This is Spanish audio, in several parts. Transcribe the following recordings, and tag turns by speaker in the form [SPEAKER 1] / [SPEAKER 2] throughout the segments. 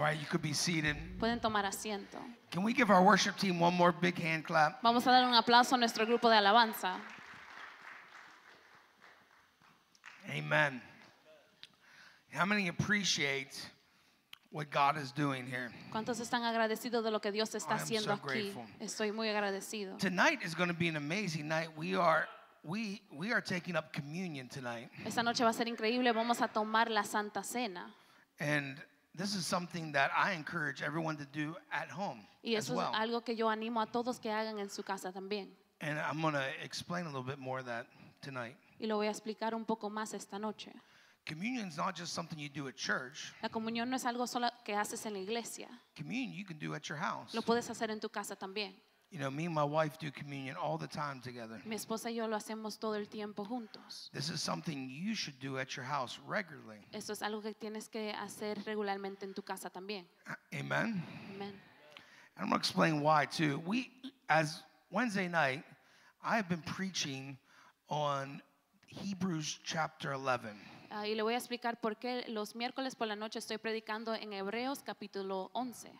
[SPEAKER 1] All right, you could be seated.
[SPEAKER 2] Pueden tomar asiento.
[SPEAKER 1] Can we give our worship team one more big hand clap?
[SPEAKER 2] Vamos a dar un aplauso a nuestro grupo de alabanza.
[SPEAKER 1] Amen. How many appreciate what God is doing here?
[SPEAKER 2] ¿Cuántos están agradecidos de lo que Dios está oh,
[SPEAKER 1] I am
[SPEAKER 2] haciendo
[SPEAKER 1] so
[SPEAKER 2] aquí?
[SPEAKER 1] grateful.
[SPEAKER 2] Estoy muy agradecido.
[SPEAKER 1] Tonight is going to be an amazing night. We are we we are taking up communion tonight.
[SPEAKER 2] Esta noche va a ser increíble. Vamos a tomar la Santa Cena.
[SPEAKER 1] And this is something that I encourage everyone to do at home
[SPEAKER 2] Y
[SPEAKER 1] as
[SPEAKER 2] eso
[SPEAKER 1] well.
[SPEAKER 2] es algo que yo animo a todos que hagan en su casa también.
[SPEAKER 1] And I'm going to explain a little bit more of that tonight.
[SPEAKER 2] Y lo voy a explicar un poco más esta noche.
[SPEAKER 1] Communion is not just something you do at church.
[SPEAKER 2] La comunión no es algo solo que haces en la iglesia.
[SPEAKER 1] Communion you can do at your house.
[SPEAKER 2] Lo puedes hacer en tu casa también.
[SPEAKER 1] You know, me and my wife do communion all the time together.
[SPEAKER 2] Mi esposa y yo lo hacemos todo el tiempo juntos.
[SPEAKER 1] This is something you should do at your house regularly.
[SPEAKER 2] Eso es algo que tienes que hacer regularmente en tu casa también.
[SPEAKER 1] Amen.
[SPEAKER 2] Amén.
[SPEAKER 1] And I'm going to explain why too. We, as Wednesday night, I have been preaching on Hebrews chapter 11.
[SPEAKER 2] Ah, y le voy a explicar por qué los miércoles por la noche estoy predicando en Hebreos capítulo 11.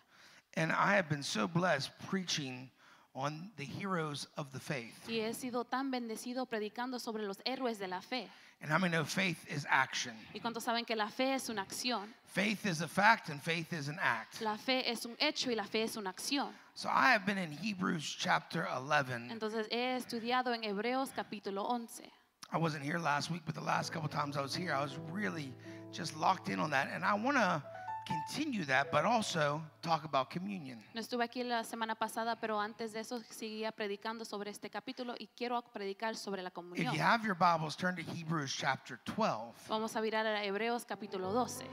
[SPEAKER 1] And I have been so blessed preaching on the heroes of the faith.
[SPEAKER 2] Y he sido tan bendecido predicando sobre los héroes de la fe.
[SPEAKER 1] And how many know faith is action?
[SPEAKER 2] ¿Y cuántos saben que la fe es una acción?
[SPEAKER 1] Faith is a fact and faith is an act.
[SPEAKER 2] La fe es un hecho y la fe es una acción.
[SPEAKER 1] So I have been in Hebrews chapter 11.
[SPEAKER 2] Entonces he estudiado en Hebreos capítulo 11.
[SPEAKER 1] I wasn't here last week, but the last couple times I was here, I was really just locked in on that. And I want to continue that, but also talk about communion.
[SPEAKER 2] No estuve aquí la semana pasada, pero antes de eso seguía predicando sobre este capítulo y quiero predicar sobre la
[SPEAKER 1] If
[SPEAKER 2] comunión.
[SPEAKER 1] you have your Bibles, turn to Hebrews chapter 12,
[SPEAKER 2] Vamos a virar a Hebreos capítulo 12,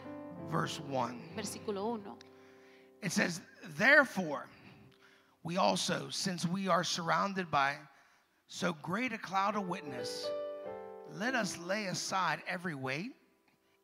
[SPEAKER 1] verse 1.
[SPEAKER 2] versículo 1.
[SPEAKER 1] It says, Therefore, we also, since we are surrounded by so great a cloud of witness, let us lay aside every weight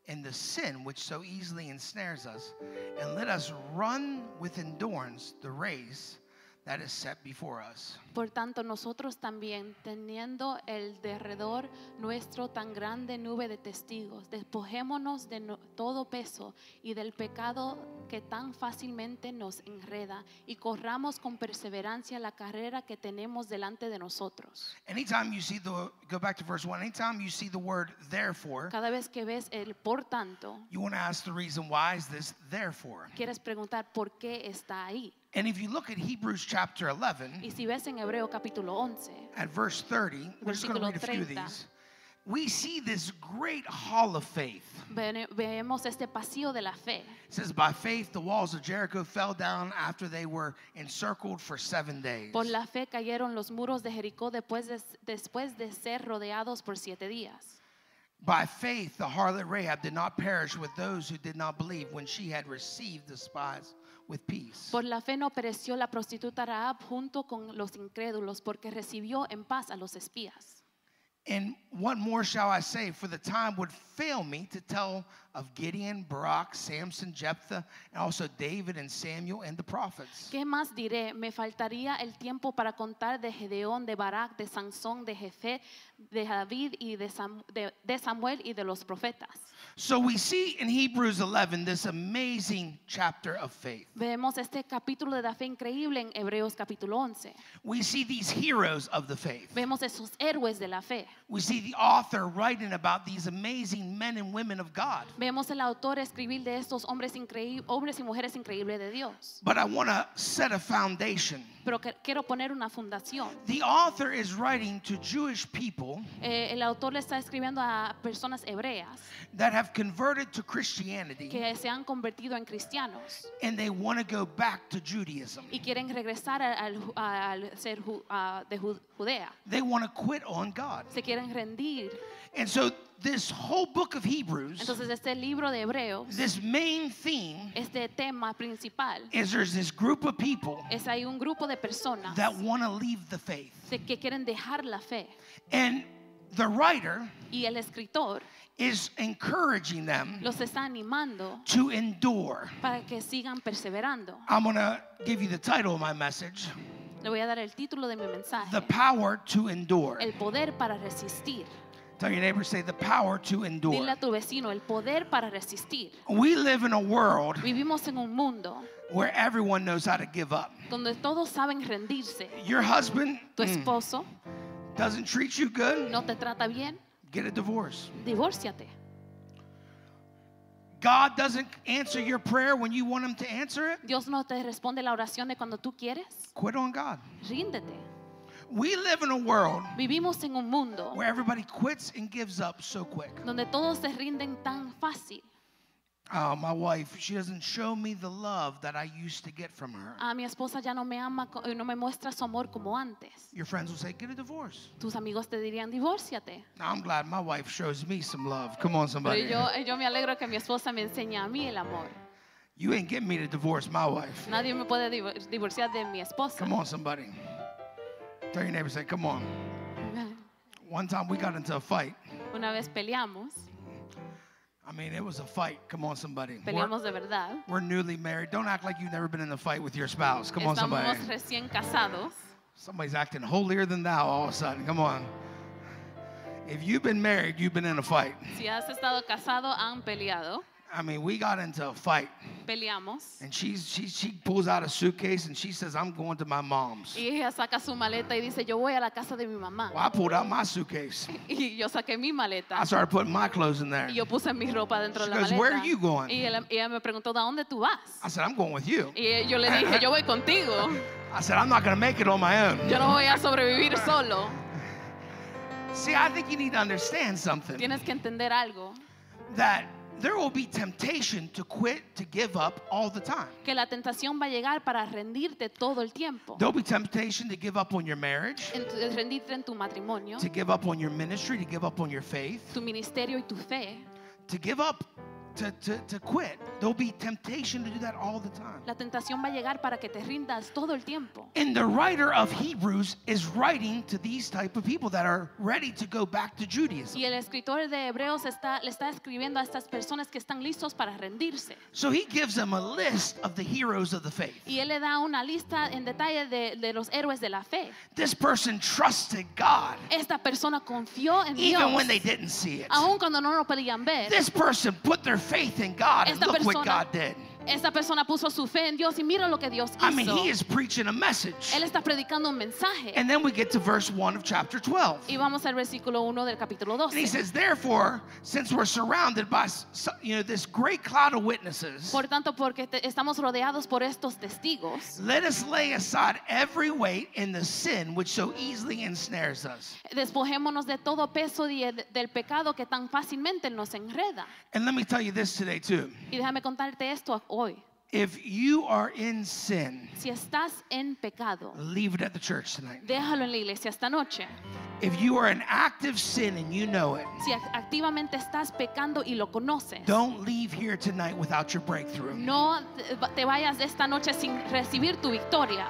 [SPEAKER 1] and the sin which so easily ensnares us, and let us run with endurance the race that is set before us.
[SPEAKER 2] Por tanto, nosotros también, teniendo el derredor nuestro tan grande nube de testigos, despojémonos de no- todo peso y del pecado que tan fácilmente nos enreda y corramos con perseverancia la carrera que tenemos delante de nosotros.
[SPEAKER 1] Anytime you see the, go back to verse 1, anytime you see the word therefore,
[SPEAKER 2] Cada vez que ves el por tanto,
[SPEAKER 1] you want to ask the reason why is this therefore?
[SPEAKER 2] quieres preguntar por qué está ahí.
[SPEAKER 1] And if you look at Hebrews chapter 11,
[SPEAKER 2] Y si ves en Hebreo capítulo 11,
[SPEAKER 1] at verse 30, we're just going to read a few of these. We see this great hall of faith.
[SPEAKER 2] vemos este pasillo de la fe.
[SPEAKER 1] It says, By faith, the walls of Jericho fell down after they were encircled for seven days.
[SPEAKER 2] Por la fe cayeron los muros de Jericó después de, después de ser rodeados por siete días.
[SPEAKER 1] By faith, the harlot Rahab did not perish with those who did not believe when she had received the spies with peace.
[SPEAKER 2] Por la fe no pereció la prostituta Rahab junto con los incrédulos porque recibió en paz a los espías.
[SPEAKER 1] And what more shall I say? For the time would fail me to tell of Gideon, Barak, Samson, Jephthah, and also David and Samuel and the prophets.
[SPEAKER 2] ¿Qué más diré? Me faltaría el tiempo para contar de Gedeón, de Barak, de Sansón, de Jefe, de David y de, Sam- de- de Samuel y de los profetas.
[SPEAKER 1] So we see in Hebrews 11 this amazing chapter of faith.
[SPEAKER 2] Vemos este capítulo de la fe increíble en Hebreos capítulo 11.
[SPEAKER 1] We see these heroes of the faith.
[SPEAKER 2] Vemos esos héroes de la fe.
[SPEAKER 1] We see the author writing about these amazing men and women of God.
[SPEAKER 2] Vemos el autor escribir de estos hombres, increí- hombres y mujeres increíbles de Dios.
[SPEAKER 1] But I want to set a foundation.
[SPEAKER 2] Pero quiero poner una fundación.
[SPEAKER 1] The author is writing to Jewish people
[SPEAKER 2] Eh, el autor le está escribiendo a personas hebreas
[SPEAKER 1] that have converted to Christianity
[SPEAKER 2] que se han convertido en cristianos
[SPEAKER 1] and they want to go back to Judaism.
[SPEAKER 2] y quieren regresar al, al ser de Ju- Judea.
[SPEAKER 1] They want to quit on God.
[SPEAKER 2] Se quieren rendir.
[SPEAKER 1] And so this whole book of Hebrews,
[SPEAKER 2] Entonces este libro de Hebreos,
[SPEAKER 1] this main theme
[SPEAKER 2] este tema principal,
[SPEAKER 1] is there's this group of people
[SPEAKER 2] es hay un grupo de personas
[SPEAKER 1] that want to leave the faith.
[SPEAKER 2] de que quieren dejar la fe.
[SPEAKER 1] And the writer
[SPEAKER 2] Y el escritor
[SPEAKER 1] is encouraging them
[SPEAKER 2] los está animando
[SPEAKER 1] to endure.
[SPEAKER 2] para que sigan perseverando.
[SPEAKER 1] I'm going to give you the title of my message
[SPEAKER 2] Le voy a dar el título de mi mensaje.
[SPEAKER 1] The Power to Endure.
[SPEAKER 2] El poder para resistir.
[SPEAKER 1] Tell your neighbor, say the power to
[SPEAKER 2] Dile
[SPEAKER 1] endure.
[SPEAKER 2] a tu vecino el poder para resistir.
[SPEAKER 1] We live in a world
[SPEAKER 2] Vivimos en un mundo
[SPEAKER 1] where everyone knows how to give up.
[SPEAKER 2] donde todos saben rendirse.
[SPEAKER 1] Your husband
[SPEAKER 2] Tu
[SPEAKER 1] mm, doesn't treat you good,
[SPEAKER 2] no te trata bien,
[SPEAKER 1] get a divorce.
[SPEAKER 2] divórciate.
[SPEAKER 1] God doesn't answer your prayer when you want him to answer it,
[SPEAKER 2] Dios no te responde la oración de cuando tú quieres.
[SPEAKER 1] quit on God.
[SPEAKER 2] Ríndete.
[SPEAKER 1] We live in a world
[SPEAKER 2] Vivimos en un mundo
[SPEAKER 1] where everybody quits and gives up so quick.
[SPEAKER 2] donde todos se rinden tan fácil.
[SPEAKER 1] Oh, my wife, she doesn't show me the love that I used to get from her.
[SPEAKER 2] A mi esposa ya no me ama, co- eh, no me muestra su amor como antes.
[SPEAKER 1] Your friends will say, get a divorce.
[SPEAKER 2] Tus amigos te dirían, divórciate.
[SPEAKER 1] Now, I'm glad my wife shows me some love. Come on,
[SPEAKER 2] Pero
[SPEAKER 1] somebody.
[SPEAKER 2] yo, eh, yo me alegro que mi esposa me enseña a mí el amor.
[SPEAKER 1] You ain't getting me to divorce my wife.
[SPEAKER 2] Nadie me puede divo- divorciar de mi esposa.
[SPEAKER 1] Come on, somebody. Tell your neighbor, say, come on. One time we got into a fight.
[SPEAKER 2] Una vez peleamos,
[SPEAKER 1] I mean, it was a fight. Come on, somebody. We're,
[SPEAKER 2] peleamos de verdad.
[SPEAKER 1] we're newly married. Don't act like you've never been in a fight with your spouse. Come on, somebody.
[SPEAKER 2] Estamos recién casados.
[SPEAKER 1] Somebody's acting holier than thou all of a sudden. Come on. If you've been married, you've been in a fight.
[SPEAKER 2] Si has estado casado, han peleado.
[SPEAKER 1] I mean, we got into a fight,
[SPEAKER 2] Peleamos.
[SPEAKER 1] and she's, she, she pulls out a suitcase and she says, I'm going to my mom's.
[SPEAKER 2] Y ella saca su maleta y dice, yo voy a la casa de mi mamá.
[SPEAKER 1] Well, I pulled out my suitcase.
[SPEAKER 2] Y yo saqué mi maleta.
[SPEAKER 1] I started putting my clothes in there.
[SPEAKER 2] Y yo puse mi ropa dentro
[SPEAKER 1] She
[SPEAKER 2] de la
[SPEAKER 1] goes,
[SPEAKER 2] maleta.
[SPEAKER 1] "Where are you going?"
[SPEAKER 2] Y ella, ella me preguntó, ¿de dónde tú vas?
[SPEAKER 1] I said, I'm going with you.
[SPEAKER 2] Y yo le dije, yo voy contigo.
[SPEAKER 1] I said, I'm not going to make it on my own.
[SPEAKER 2] Yo no voy a sobrevivir solo.
[SPEAKER 1] See, I think you need to understand something
[SPEAKER 2] Tienes que entender algo.
[SPEAKER 1] that there will be temptation to quit, to give up all the time.
[SPEAKER 2] Que la tentación va a llegar para rendirte todo el tiempo.
[SPEAKER 1] There'll be temptation to give up on your marriage,
[SPEAKER 2] En tu- rendirte en tu matrimonio,
[SPEAKER 1] to give up on your ministry, to give up on your faith,
[SPEAKER 2] tu ministerio y tu fe.
[SPEAKER 1] to give up, to, to, to quit. There'll be temptation to do that all the time.
[SPEAKER 2] La tentación va a llegar para que te rindas todo el tiempo.
[SPEAKER 1] And the writer of Hebrews is writing to these type of people that are ready to go back to Judaism.
[SPEAKER 2] Y el escritor de Hebreos está, le está escribiendo a estas personas que están listos para rendirse.
[SPEAKER 1] So he gives them a list of the heroes of the faith.
[SPEAKER 2] Y él le da una lista en detalle de, de los héroes de la fe.
[SPEAKER 1] This person trusted God
[SPEAKER 2] Esta persona confió en Dios.
[SPEAKER 1] even when they didn't see it.
[SPEAKER 2] Aun cuando no lo podían ver.
[SPEAKER 1] This person put their faith in God and look what God did.
[SPEAKER 2] Esta persona puso su fe en Dios y mira lo que Dios hizo.
[SPEAKER 1] I mean, he is preaching a message.
[SPEAKER 2] Él está predicando un mensaje.
[SPEAKER 1] And then we get to verse 1 of chapter 12.
[SPEAKER 2] Y vamos al versículo 1 del capítulo
[SPEAKER 1] And he
[SPEAKER 2] 12.
[SPEAKER 1] says, Therefore, since we're surrounded by you know this great cloud of witnesses,
[SPEAKER 2] Por tanto, porque estamos rodeados por estos testigos,
[SPEAKER 1] let us lay aside every weight and the sin which so easily ensnares us.
[SPEAKER 2] despojémonos de todo peso y de- del pecado que tan fácilmente nos enreda.
[SPEAKER 1] And let me tell you this today, too.
[SPEAKER 2] Y déjame contarte esto hoy.
[SPEAKER 1] If you are in sin,
[SPEAKER 2] Si estás en pecado,
[SPEAKER 1] leave it at the church tonight.
[SPEAKER 2] déjalo en la iglesia esta noche.
[SPEAKER 1] If you are in active sin and you know it,
[SPEAKER 2] Si ac- activamente estás pecando y lo conoces,
[SPEAKER 1] don't leave here tonight without your breakthrough.
[SPEAKER 2] no te vayas esta noche sin recibir tu victoria.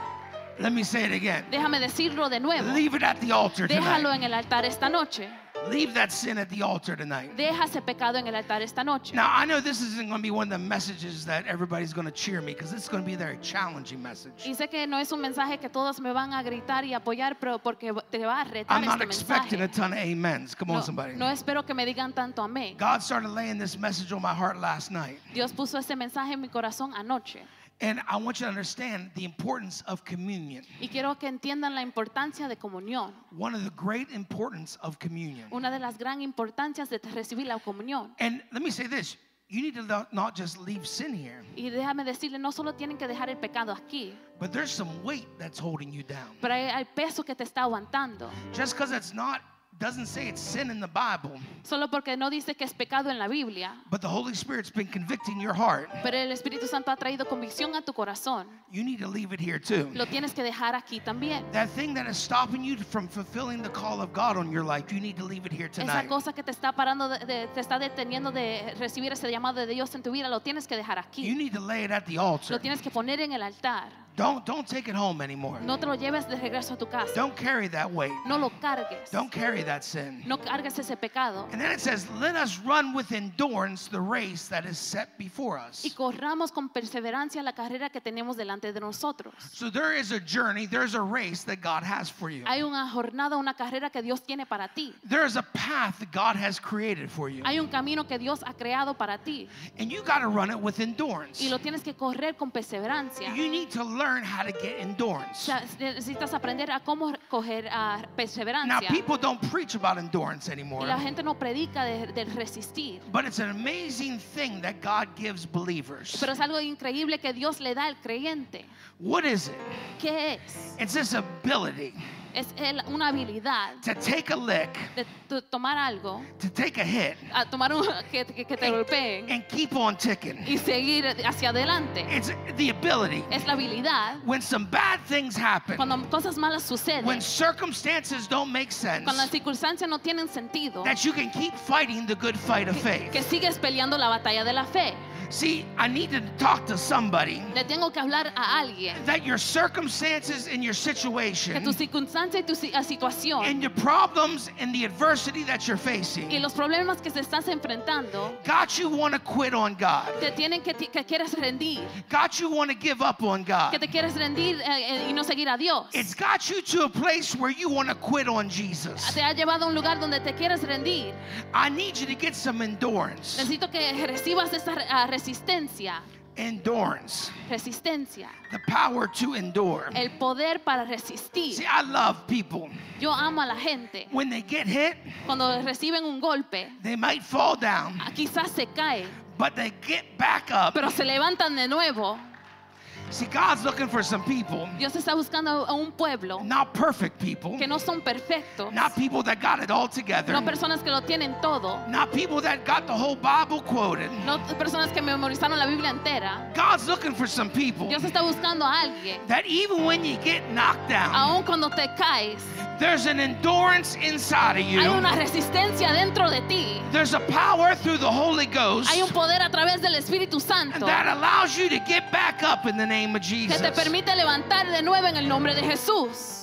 [SPEAKER 1] Let me say it again.
[SPEAKER 2] Déjame decirlo de nuevo.
[SPEAKER 1] Leave it at the altar
[SPEAKER 2] Déjalo
[SPEAKER 1] tonight.
[SPEAKER 2] en el altar esta noche.
[SPEAKER 1] Leave that sin at the altar tonight.
[SPEAKER 2] Deja ese pecado en el altar esta noche.
[SPEAKER 1] Now, I know this isn't going to be one of the messages that everybody's going to cheer me because it's going to be a very challenging message.
[SPEAKER 2] Y sé que no es un mensaje que todos me van a gritar y apoyar, pero porque te va a retar
[SPEAKER 1] I'm not
[SPEAKER 2] este
[SPEAKER 1] expecting a ton of amens. Come on,
[SPEAKER 2] No,
[SPEAKER 1] somebody.
[SPEAKER 2] no espero que me digan tanto amén.
[SPEAKER 1] God started laying this message on my heart last night.
[SPEAKER 2] Dios puso ese mensaje en mi corazón anoche.
[SPEAKER 1] And I want you to understand the importance of communion.
[SPEAKER 2] Y quiero que entiendan la importancia de comunión.
[SPEAKER 1] One of the great importance of communion.
[SPEAKER 2] Una de las gran importancias de recibir la comunión.
[SPEAKER 1] And let me say this you need to not- just leave sin here,
[SPEAKER 2] Y déjame decirle, no solo tienen que dejar el pecado aquí,
[SPEAKER 1] but there's some weight that's holding you down.
[SPEAKER 2] pero hay peso que te está aguantando.
[SPEAKER 1] Just because it's not, doesn't say it's sin in the Bible,
[SPEAKER 2] Solo porque no dice que es pecado en la Biblia,
[SPEAKER 1] but the Holy Spirit's been convicting your heart.
[SPEAKER 2] pero el Espíritu Santo ha traído convicción a tu corazón.
[SPEAKER 1] You need to leave it here too.
[SPEAKER 2] Lo tienes que dejar aquí también.
[SPEAKER 1] That thing that is stopping you from fulfilling the call of God on your life, you need to leave it here
[SPEAKER 2] Esa
[SPEAKER 1] tonight.
[SPEAKER 2] cosa que te está parando, de- de- te está deteniendo de recibir ese llamado de Dios en tu vida, lo tienes que dejar
[SPEAKER 1] You
[SPEAKER 2] aquí.
[SPEAKER 1] need to lay it at the
[SPEAKER 2] Lo
[SPEAKER 1] altar.
[SPEAKER 2] tienes que poner en el altar.
[SPEAKER 1] Don't don't take it home anymore.
[SPEAKER 2] No te lo lleves de regreso a tu casa.
[SPEAKER 1] Don't carry that weight.
[SPEAKER 2] No lo cargues.
[SPEAKER 1] Don't carry that sin.
[SPEAKER 2] No cargues ese pecado.
[SPEAKER 1] And then it says, "Let us run with endurance the race that is set before us."
[SPEAKER 2] Y corramos con perseverancia la carrera que tenemos delante de nosotros.
[SPEAKER 1] So there is a journey, there's a race that God has for you.
[SPEAKER 2] Hay una jornada, una carrera que Dios tiene para ti.
[SPEAKER 1] There is a path that God has created for you.
[SPEAKER 2] Hay un camino que Dios ha creado para ti.
[SPEAKER 1] And you got to run it with endurance.
[SPEAKER 2] Y lo tienes que correr con perseverancia.
[SPEAKER 1] You need to learn how to get
[SPEAKER 2] O
[SPEAKER 1] endurance.
[SPEAKER 2] sea, necesitas aprender a cómo coger a
[SPEAKER 1] Now,
[SPEAKER 2] perseverancia.
[SPEAKER 1] people don't preach about endurance anymore,
[SPEAKER 2] la gente no predica de, de resistir.
[SPEAKER 1] but it's an amazing thing that God gives believers.
[SPEAKER 2] Pero es algo increíble que Dios le da al creyente.
[SPEAKER 1] What is it?
[SPEAKER 2] ¿Qué es?
[SPEAKER 1] It's this ability
[SPEAKER 2] Es el- una habilidad
[SPEAKER 1] to take a lick,
[SPEAKER 2] de to- tomar algo,
[SPEAKER 1] to take a hit,
[SPEAKER 2] a tomar un, que, que- que te golpeen
[SPEAKER 1] and keep on ticking.
[SPEAKER 2] y seguir hacia adelante.
[SPEAKER 1] It's the ability
[SPEAKER 2] Es la habilidad
[SPEAKER 1] when some bad things happen,
[SPEAKER 2] cuando cosas malas suceden,
[SPEAKER 1] when circumstances don't make sense,
[SPEAKER 2] cuando las circunstancias no tienen sentido,
[SPEAKER 1] that you can keep fighting the good fight of
[SPEAKER 2] que
[SPEAKER 1] faith.
[SPEAKER 2] sigues peleando la batalla de la fe.
[SPEAKER 1] See, I need to talk to somebody
[SPEAKER 2] Le tengo que hablar a alguien
[SPEAKER 1] that your circumstances and your
[SPEAKER 2] que tu
[SPEAKER 1] situation
[SPEAKER 2] circunstancia y tu situación
[SPEAKER 1] and your problems and the adversity that you're
[SPEAKER 2] y
[SPEAKER 1] facing
[SPEAKER 2] los problemas que se estás enfrentando
[SPEAKER 1] got you want to quit on God.
[SPEAKER 2] te tienen que, que quieres rendir,
[SPEAKER 1] Got you want to give up on God.
[SPEAKER 2] que te quieres rendir eh, eh, y no seguir a Dios.
[SPEAKER 1] It's got you to a place where you want to quit on Jesus.
[SPEAKER 2] Te ha llevado a un lugar donde te quieres rendir.
[SPEAKER 1] I need you to get some endurance.
[SPEAKER 2] Necesito que recibas esa resistencia,
[SPEAKER 1] Endurance.
[SPEAKER 2] resistencia,
[SPEAKER 1] The power to endure.
[SPEAKER 2] el poder para resistir.
[SPEAKER 1] See, I love people.
[SPEAKER 2] Yo amo a la gente.
[SPEAKER 1] When they get hit,
[SPEAKER 2] Cuando reciben un golpe,
[SPEAKER 1] they might fall down,
[SPEAKER 2] ah, quizás se caen,
[SPEAKER 1] but they get back up.
[SPEAKER 2] pero se levantan de nuevo.
[SPEAKER 1] See, God's looking for some people,
[SPEAKER 2] Dios está buscando a un pueblo
[SPEAKER 1] not perfect people,
[SPEAKER 2] que no son perfectos,
[SPEAKER 1] not people that got it all together,
[SPEAKER 2] no personas que lo tienen todo,
[SPEAKER 1] not people that got the whole Bible quoted.
[SPEAKER 2] no personas que memorizaron la Biblia entera.
[SPEAKER 1] God's looking for some people
[SPEAKER 2] Dios está buscando a alguien,
[SPEAKER 1] that even when you get knocked down,
[SPEAKER 2] aun cuando te caes,
[SPEAKER 1] there's an endurance inside of
[SPEAKER 2] hay
[SPEAKER 1] you.
[SPEAKER 2] una resistencia dentro de ti.
[SPEAKER 1] There's a power through the Holy Ghost
[SPEAKER 2] Hay un poder a través del Espíritu Santo
[SPEAKER 1] that allows you to get back up in the name of
[SPEAKER 2] que te permite levantar de nuevo en el nombre de Jesús.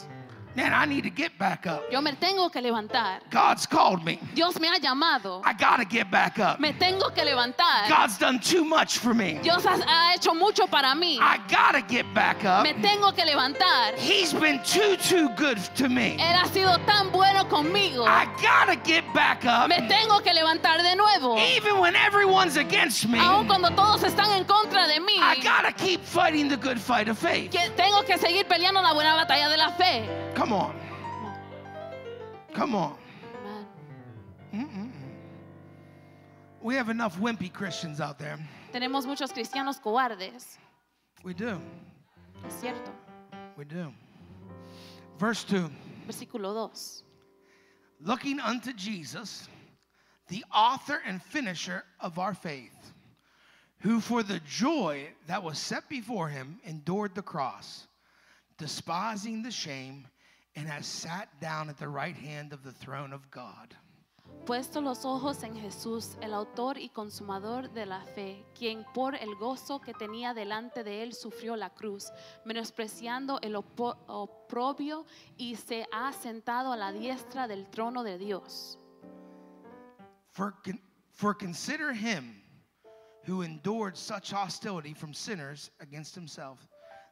[SPEAKER 1] Man, I need to get back up.
[SPEAKER 2] Yo me tengo que levantar.
[SPEAKER 1] God's called me.
[SPEAKER 2] Dios me ha llamado.
[SPEAKER 1] I got to get back up.
[SPEAKER 2] Me tengo que levantar.
[SPEAKER 1] God's done too much for me.
[SPEAKER 2] Dios ha, hecho mucho para mí.
[SPEAKER 1] I got to get back up.
[SPEAKER 2] Me tengo que levantar.
[SPEAKER 1] He's been too, too good to me.
[SPEAKER 2] Él ha sido tan bueno conmigo.
[SPEAKER 1] I got to get back up.
[SPEAKER 2] Me tengo que levantar de nuevo.
[SPEAKER 1] Even when everyone's against me,
[SPEAKER 2] Aun cuando todos están en contra de mí.
[SPEAKER 1] I got to keep fighting the good fight of faith.
[SPEAKER 2] Que tengo que seguir peleando la buena batalla de la fe.
[SPEAKER 1] Come on. Come on. Mm-mm-mm. We have enough wimpy Christians out there.
[SPEAKER 2] Tenemos muchos cristianos cobardes.
[SPEAKER 1] We do.
[SPEAKER 2] Es cierto.
[SPEAKER 1] We do. Verse 2
[SPEAKER 2] Versículo 2.
[SPEAKER 1] Looking unto Jesus, the author and finisher of our faith, who for the joy that was set before him endured the cross, despising the shame, and has sat down at the right hand of the throne of God.
[SPEAKER 2] Puesto los ojos en Jesús, el autor y consumador de la fe, quien por el gozo que tenía delante de él sufrió la cruz, menospreciando el oprobio y se ha sentado a la diestra del trono de Dios.
[SPEAKER 1] For, for consider him who endured such hostility from sinners against himself,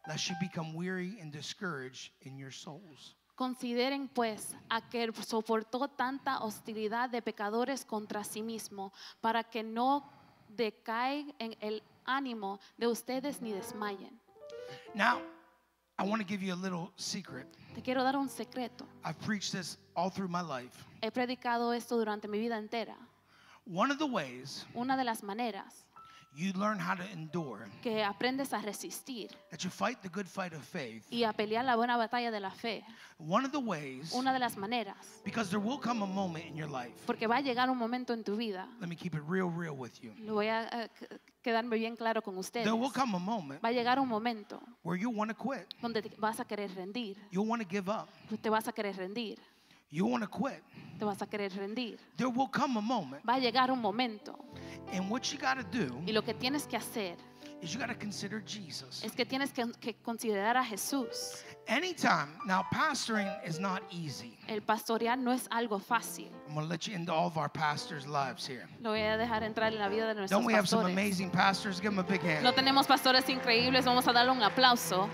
[SPEAKER 1] lest you become weary and discouraged in your souls.
[SPEAKER 2] Consideren pues a que soportó tanta hostilidad de pecadores contra sí mismo, para que no decaiga en el ánimo de ustedes ni desmayen.
[SPEAKER 1] Now, I want to give you a little secret.
[SPEAKER 2] Te quiero dar un secreto.
[SPEAKER 1] I've preached this all through my life.
[SPEAKER 2] He predicado esto durante mi vida entera.
[SPEAKER 1] One of the ways
[SPEAKER 2] Una de las maneras
[SPEAKER 1] you learn how to endure,
[SPEAKER 2] que aprendes a resistir
[SPEAKER 1] that you fight the good fight of faith,
[SPEAKER 2] y a pelear la buena batalla de la fe,
[SPEAKER 1] one of the ways,
[SPEAKER 2] una de las maneras,
[SPEAKER 1] because there will come a moment in your life,
[SPEAKER 2] porque va a llegar un momento en tu vida,
[SPEAKER 1] let me keep it real, real with you.
[SPEAKER 2] lo voy a qu- quedarme bien claro con ustedes,
[SPEAKER 1] There will come a moment
[SPEAKER 2] va a llegar un momento
[SPEAKER 1] where you want to quit.
[SPEAKER 2] donde te vas a querer rendir,
[SPEAKER 1] You'll want to give up.
[SPEAKER 2] te vas a querer rendir,
[SPEAKER 1] You want to quit.
[SPEAKER 2] te vas a querer rendir.
[SPEAKER 1] There will come a moment,
[SPEAKER 2] Va a llegar un momento
[SPEAKER 1] and what you got to do,
[SPEAKER 2] y lo que tienes que hacer,
[SPEAKER 1] is you got to consider Jesus.
[SPEAKER 2] es que tienes que, que considerar a Jesús.
[SPEAKER 1] Anytime, now pastoring is not easy.
[SPEAKER 2] El pastorear no es algo fácil.
[SPEAKER 1] I'm going to let you into all of our pastors' lives here.
[SPEAKER 2] Lo voy a dejar entrar en la vida de nuestros
[SPEAKER 1] Don't we have some
[SPEAKER 2] pastores.
[SPEAKER 1] amazing pastors? Give them a big hand.
[SPEAKER 2] No tenemos pastores increíbles, vamos a darle un aplauso.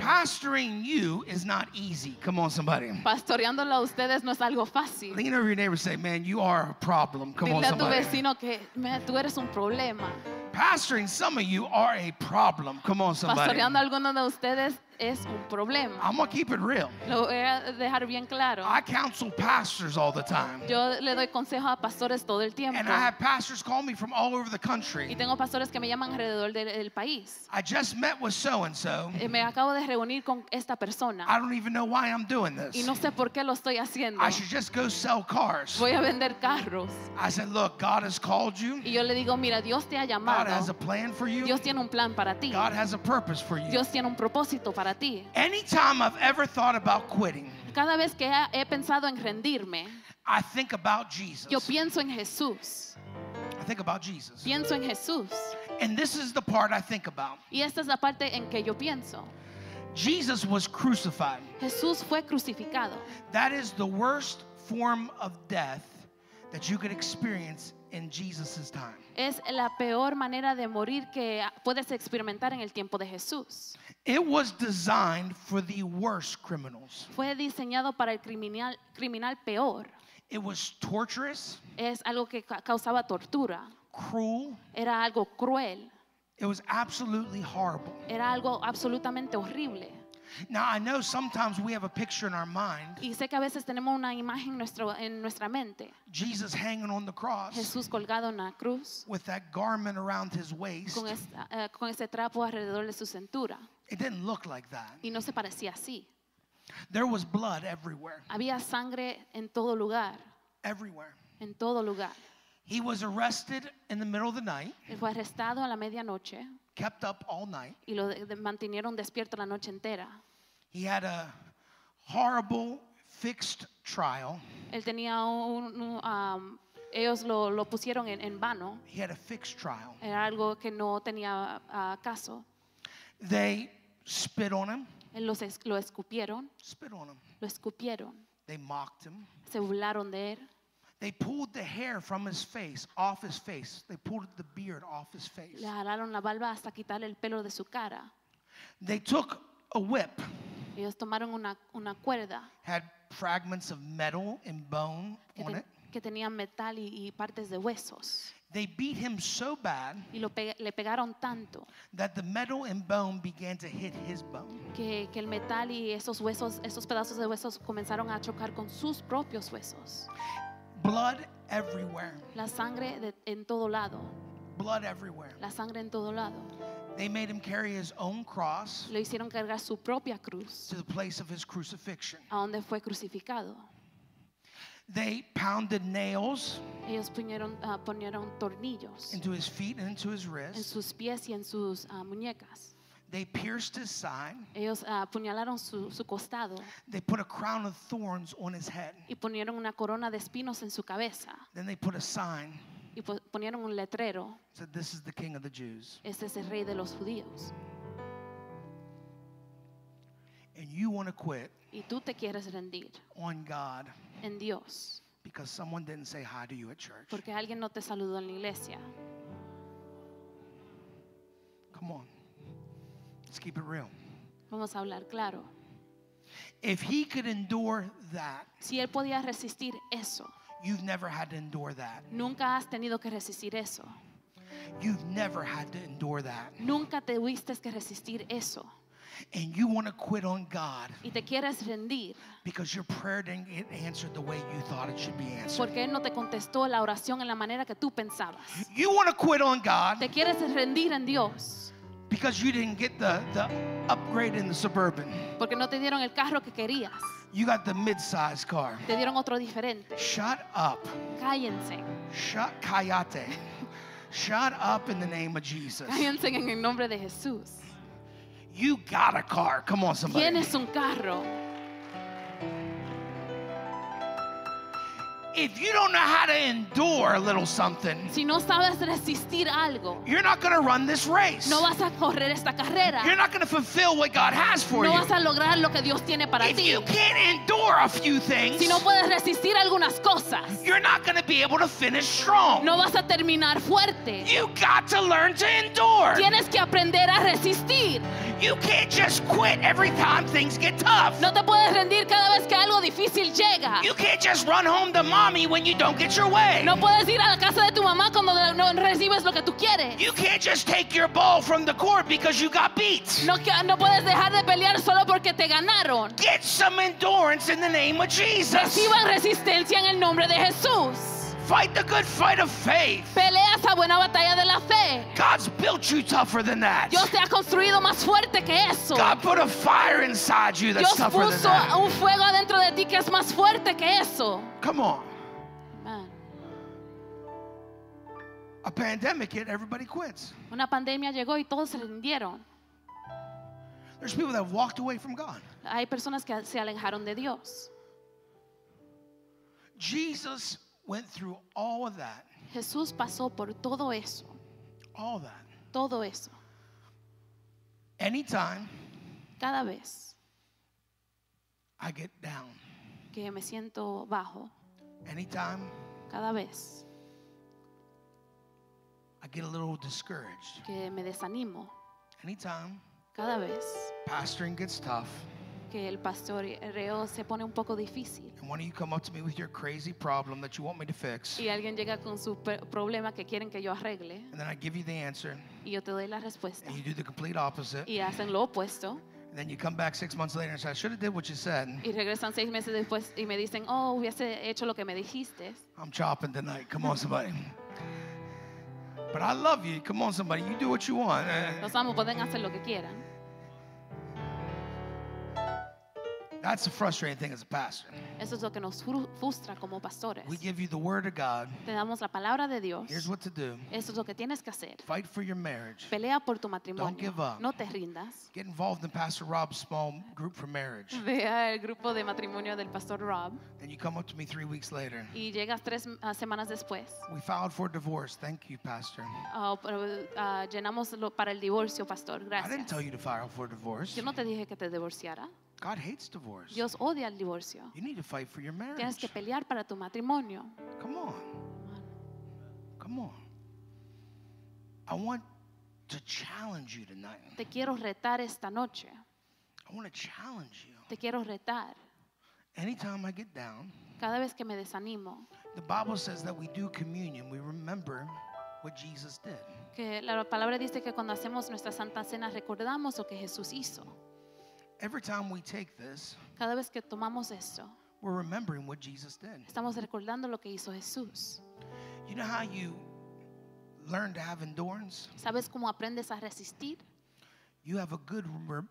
[SPEAKER 1] Pastoring you is not easy. Come on, somebody.
[SPEAKER 2] Pastoreándolo a ustedes no es algo fácil.
[SPEAKER 1] Lean over your neighbor and say, Man, you are a problem. Come on,
[SPEAKER 2] Dile a tu
[SPEAKER 1] somebody.
[SPEAKER 2] vecino que "Me- tú eres un problema.
[SPEAKER 1] Pastoring some of you are a problem. Come on, somebody.
[SPEAKER 2] Pastoreando algunos de ustedes es un problema.
[SPEAKER 1] I'm to keep it real.
[SPEAKER 2] Lo voy a dejar bien claro.
[SPEAKER 1] I counsel pastors all the time.
[SPEAKER 2] Yo le doy consejo a pastores todo el tiempo.
[SPEAKER 1] And I have pastors call me from all over the
[SPEAKER 2] Y
[SPEAKER 1] country.
[SPEAKER 2] tengo pastores que me llaman alrededor del, del país.
[SPEAKER 1] I just met with so and so.
[SPEAKER 2] Me acabo de reunir con esta persona
[SPEAKER 1] I don't even know why I'm doing
[SPEAKER 2] y
[SPEAKER 1] this.
[SPEAKER 2] no sé por qué lo estoy haciendo.
[SPEAKER 1] I should just go sell cars.
[SPEAKER 2] Voy a vender carros.
[SPEAKER 1] I said, Look, God has called you.
[SPEAKER 2] Y yo le digo, mira, Dios te ha
[SPEAKER 1] God has a
[SPEAKER 2] llamado.
[SPEAKER 1] plan for you.
[SPEAKER 2] Dios tiene un plan para ti.
[SPEAKER 1] God has a purpose for you.
[SPEAKER 2] Dios tiene un propósito para ti.
[SPEAKER 1] Anytime I've ever thought about quitting,
[SPEAKER 2] Cada vez que he he pensado en rendirme,
[SPEAKER 1] I think about Jesus.
[SPEAKER 2] yo pienso en Jesús.
[SPEAKER 1] I think about Jesus.
[SPEAKER 2] Pienso en Jesús.
[SPEAKER 1] And this is the part I think about.
[SPEAKER 2] Y esta es la parte en que yo pienso.
[SPEAKER 1] Jesus was crucified.
[SPEAKER 2] Jesús fue crucificado.
[SPEAKER 1] That is the worst form of death that you could experience in Jesus' time.
[SPEAKER 2] Es la peor manera de morir que puedes experimentar en el tiempo de Jesús.
[SPEAKER 1] It was designed for the worst criminals.
[SPEAKER 2] Fue diseñado para el criminal, criminal peor.
[SPEAKER 1] It was torturous,
[SPEAKER 2] Es algo que causaba tortura.
[SPEAKER 1] cruel,
[SPEAKER 2] Era algo cruel.
[SPEAKER 1] it was absolutely horrible.
[SPEAKER 2] Era algo absolutamente horrible.
[SPEAKER 1] Now, I know sometimes we have a picture in our mind
[SPEAKER 2] Y sé que a veces tenemos una imagen nuestro, en nuestra mente.
[SPEAKER 1] Jesus hanging on the cross
[SPEAKER 2] Jesús colgado en la cruz
[SPEAKER 1] with that garment around his waist.
[SPEAKER 2] con, esta- eh, con ese trapo alrededor de su cintura.
[SPEAKER 1] It didn't look like that.
[SPEAKER 2] Y no se parecía así.
[SPEAKER 1] There was blood everywhere,
[SPEAKER 2] Había sangre en todo lugar.
[SPEAKER 1] everywhere.
[SPEAKER 2] En todo lugar.
[SPEAKER 1] He was arrested in the middle of the night,
[SPEAKER 2] Él fue arrestado a la medianoche
[SPEAKER 1] kept up all night.
[SPEAKER 2] y lo de- mantenieron despierto la noche entera.
[SPEAKER 1] He had a horrible fixed trial.
[SPEAKER 2] Él tenía un, um, ellos lo, lo pusieron en, en vano.
[SPEAKER 1] He had a fixed trial.
[SPEAKER 2] Era algo que no tenía ah, caso.
[SPEAKER 1] They spit on him,
[SPEAKER 2] Él los lo escupieron,
[SPEAKER 1] spit on him.
[SPEAKER 2] lo escupieron,
[SPEAKER 1] They mocked him.
[SPEAKER 2] se burlaron de él.
[SPEAKER 1] They pulled the hair from his face, off his face. They pulled the beard off his face.
[SPEAKER 2] Le jalaron la barba hasta quitarle el pelo de su cara.
[SPEAKER 1] They took a whip,
[SPEAKER 2] Ellos tomaron una, una cuerda
[SPEAKER 1] had fragments of metal and bone
[SPEAKER 2] que,
[SPEAKER 1] on it.
[SPEAKER 2] que tenía metal y, y partes de huesos.
[SPEAKER 1] They beat him so bad
[SPEAKER 2] Y lo pe- le pegaron tanto
[SPEAKER 1] that the metal and bone began to hit his bone.
[SPEAKER 2] que, que el metal y esos huesos, esos pedazos de huesos comenzaron a chocar con sus propios huesos.
[SPEAKER 1] Blood everywhere.
[SPEAKER 2] La sangre de- en todo lado,
[SPEAKER 1] Blood everywhere.
[SPEAKER 2] la sangre en todo lado.
[SPEAKER 1] They made him carry his own cross
[SPEAKER 2] Le hicieron cargar su propia cruz
[SPEAKER 1] to the place of his crucifixion.
[SPEAKER 2] a donde fue crucificado.
[SPEAKER 1] They pounded nails
[SPEAKER 2] Ellos ponieron, ah, ponieron tornillos
[SPEAKER 1] into his feet and into his
[SPEAKER 2] en
[SPEAKER 1] wrists.
[SPEAKER 2] sus pies y en sus ah, muñecas.
[SPEAKER 1] They pierced his side.
[SPEAKER 2] Ellos ah, apuñalaron su, su costado
[SPEAKER 1] They put a crown of thorns on his head.
[SPEAKER 2] y ponieron una corona de espinos en su cabeza
[SPEAKER 1] Then they put a sign
[SPEAKER 2] y ponieron un letrero.
[SPEAKER 1] said, "This is the King of the Jews."
[SPEAKER 2] Este es el rey de los judíos.
[SPEAKER 1] And you want to quit
[SPEAKER 2] Y tú te quieres rendir
[SPEAKER 1] on God
[SPEAKER 2] en Dios
[SPEAKER 1] because someone didn't say hi to you at church.
[SPEAKER 2] porque alguien no te saludó en la iglesia.
[SPEAKER 1] Come on. Let's keep it real.
[SPEAKER 2] Vamos a hablar claro.
[SPEAKER 1] If he could endure that,
[SPEAKER 2] Si él podía resistir eso,
[SPEAKER 1] you've never had to endure that.
[SPEAKER 2] nunca has tenido que resistir eso.
[SPEAKER 1] You've never had to endure that.
[SPEAKER 2] Nunca tuviste que resistir eso.
[SPEAKER 1] And you want to quit on God
[SPEAKER 2] Y te quieres rendir
[SPEAKER 1] because your prayer didn't get answered the way you thought it should be answered.
[SPEAKER 2] porque él no te contestó la oración en la manera que tú pensabas.
[SPEAKER 1] You want to quit on God
[SPEAKER 2] Te quieres rendir en Dios
[SPEAKER 1] because you didn't get the, the upgrade in the suburban.
[SPEAKER 2] porque no te dieron el carro que querías.
[SPEAKER 1] You got the mid-sized car.
[SPEAKER 2] Te dieron otro diferente.
[SPEAKER 1] Shut up.
[SPEAKER 2] Cállense.
[SPEAKER 1] Shut kayate. Shut up in the name of Jesus.
[SPEAKER 2] Cállense en el nombre de Jesús.
[SPEAKER 1] You got a car. Come on, somebody.
[SPEAKER 2] Tienes un carro.
[SPEAKER 1] if you don't know how to endure a little something,
[SPEAKER 2] Si no sabes resistir algo,
[SPEAKER 1] you're not going to run this race.
[SPEAKER 2] no vas a correr esta carrera.
[SPEAKER 1] You're not going to fulfill what God has for
[SPEAKER 2] No
[SPEAKER 1] you.
[SPEAKER 2] vas a lograr lo que Dios tiene para
[SPEAKER 1] If
[SPEAKER 2] ti.
[SPEAKER 1] you can't endure a few things,
[SPEAKER 2] Si no puedes resistir algunas cosas,
[SPEAKER 1] you're not going to be able to finish strong.
[SPEAKER 2] no vas a terminar fuerte.
[SPEAKER 1] You got to learn to endure.
[SPEAKER 2] Tienes que aprender a resistir.
[SPEAKER 1] You can't just quit every time things get tough.
[SPEAKER 2] No te puedes rendir cada vez que algo difícil llega.
[SPEAKER 1] You can't just run home to mommy when you don't get your way.
[SPEAKER 2] No puedes ir a la casa de tu mamá cuando no recibes lo que tú quieres.
[SPEAKER 1] You can't just take your ball from the court because you got beat.
[SPEAKER 2] No, no puedes dejar de pelear solo porque te ganaron.
[SPEAKER 1] Get some endurance in the name of Jesus.
[SPEAKER 2] Reciban resistencia en el nombre de Jesús.
[SPEAKER 1] Fight the good fight of faith.
[SPEAKER 2] Pelea esa buena batalla de la fe.
[SPEAKER 1] God's built you tougher than that.
[SPEAKER 2] Dios te ha construido más fuerte que eso.
[SPEAKER 1] God put a fire inside you that's
[SPEAKER 2] Dios
[SPEAKER 1] tougher than
[SPEAKER 2] puso
[SPEAKER 1] that.
[SPEAKER 2] un fuego adentro de ti que es más fuerte que eso.
[SPEAKER 1] Come on. A pandemic hit, everybody quits.
[SPEAKER 2] Una pandemia llegó y todos se rindieron.
[SPEAKER 1] There's people that have walked away from God.
[SPEAKER 2] Hay personas que se alejaron de Dios.
[SPEAKER 1] Jesus went through all of that.
[SPEAKER 2] Jesús pasó por todo eso,
[SPEAKER 1] All that.
[SPEAKER 2] todo eso.
[SPEAKER 1] Anytime
[SPEAKER 2] Cada vez
[SPEAKER 1] I get down,
[SPEAKER 2] que me siento bajo,
[SPEAKER 1] anytime
[SPEAKER 2] cada vez
[SPEAKER 1] I get a little discouraged,
[SPEAKER 2] que me desanimo,
[SPEAKER 1] anytime
[SPEAKER 2] cada vez
[SPEAKER 1] pastoring gets tough,
[SPEAKER 2] que el pastoreo se pone un poco difícil
[SPEAKER 1] one of you come up to me with your crazy problem that you want me to fix,
[SPEAKER 2] y alguien llega con su problema que quieren que yo arregle
[SPEAKER 1] and then I give you the answer,
[SPEAKER 2] y yo te doy la respuesta
[SPEAKER 1] and you do the complete opposite,
[SPEAKER 2] y hacen lo opuesto
[SPEAKER 1] and then you come back six months later and say, I should have did what you said.
[SPEAKER 2] y regresan seis meses después y me dicen, oh, hubiese hecho lo que me dijiste.
[SPEAKER 1] I'm chopping tonight. Come on, somebody. But I love you. Come on, somebody. You do what you want.
[SPEAKER 2] Los amos pueden hacer lo que quieran.
[SPEAKER 1] That's the frustrating thing as a pastor.
[SPEAKER 2] Eso es lo que nos frustra como pastores.
[SPEAKER 1] We give you the word of God.
[SPEAKER 2] Te damos la palabra de Dios.
[SPEAKER 1] Here's what to do.
[SPEAKER 2] Eso es lo que tienes que hacer.
[SPEAKER 1] Fight for your marriage.
[SPEAKER 2] Pelea por tu matrimonio.
[SPEAKER 1] give up.
[SPEAKER 2] No te rindas.
[SPEAKER 1] Get involved in Pastor Rob's small group for marriage.
[SPEAKER 2] Ve al grupo de matrimonio del pastor Rob
[SPEAKER 1] Then you come up to me three weeks later.
[SPEAKER 2] y llegas tres ah, semanas después.
[SPEAKER 1] We filed for divorce. Thank you, Pastor.
[SPEAKER 2] Pero, ah, llenamos lo para el divorcio, pastor.
[SPEAKER 1] I didn't tell you to file for divorce.
[SPEAKER 2] Yo no te dije que te divorciara.
[SPEAKER 1] God hates divorce.
[SPEAKER 2] Dios odia el divorcio.
[SPEAKER 1] You need to fight for your
[SPEAKER 2] Tienes
[SPEAKER 1] marriage.
[SPEAKER 2] que pelear para tu matrimonio.
[SPEAKER 1] Come on. Come on. I want to challenge you tonight.
[SPEAKER 2] Te quiero retar esta noche.
[SPEAKER 1] I want to challenge you.
[SPEAKER 2] Te quiero retar.
[SPEAKER 1] Anytime I get down,
[SPEAKER 2] Cada vez que me desanimo,
[SPEAKER 1] the Bible says that we do communion. We remember what Jesus did.
[SPEAKER 2] que la palabra dice que cuando hacemos nuestra santa cena recordamos lo que Jesús hizo.
[SPEAKER 1] Every time we take this,
[SPEAKER 2] Cada vez que tomamos esto,
[SPEAKER 1] we're remembering what Jesus did.
[SPEAKER 2] estamos recordando lo que hizo Jesús.
[SPEAKER 1] You know how you learn to have endurance?
[SPEAKER 2] ¿Sabes cómo aprendes a resistir?
[SPEAKER 1] You have a good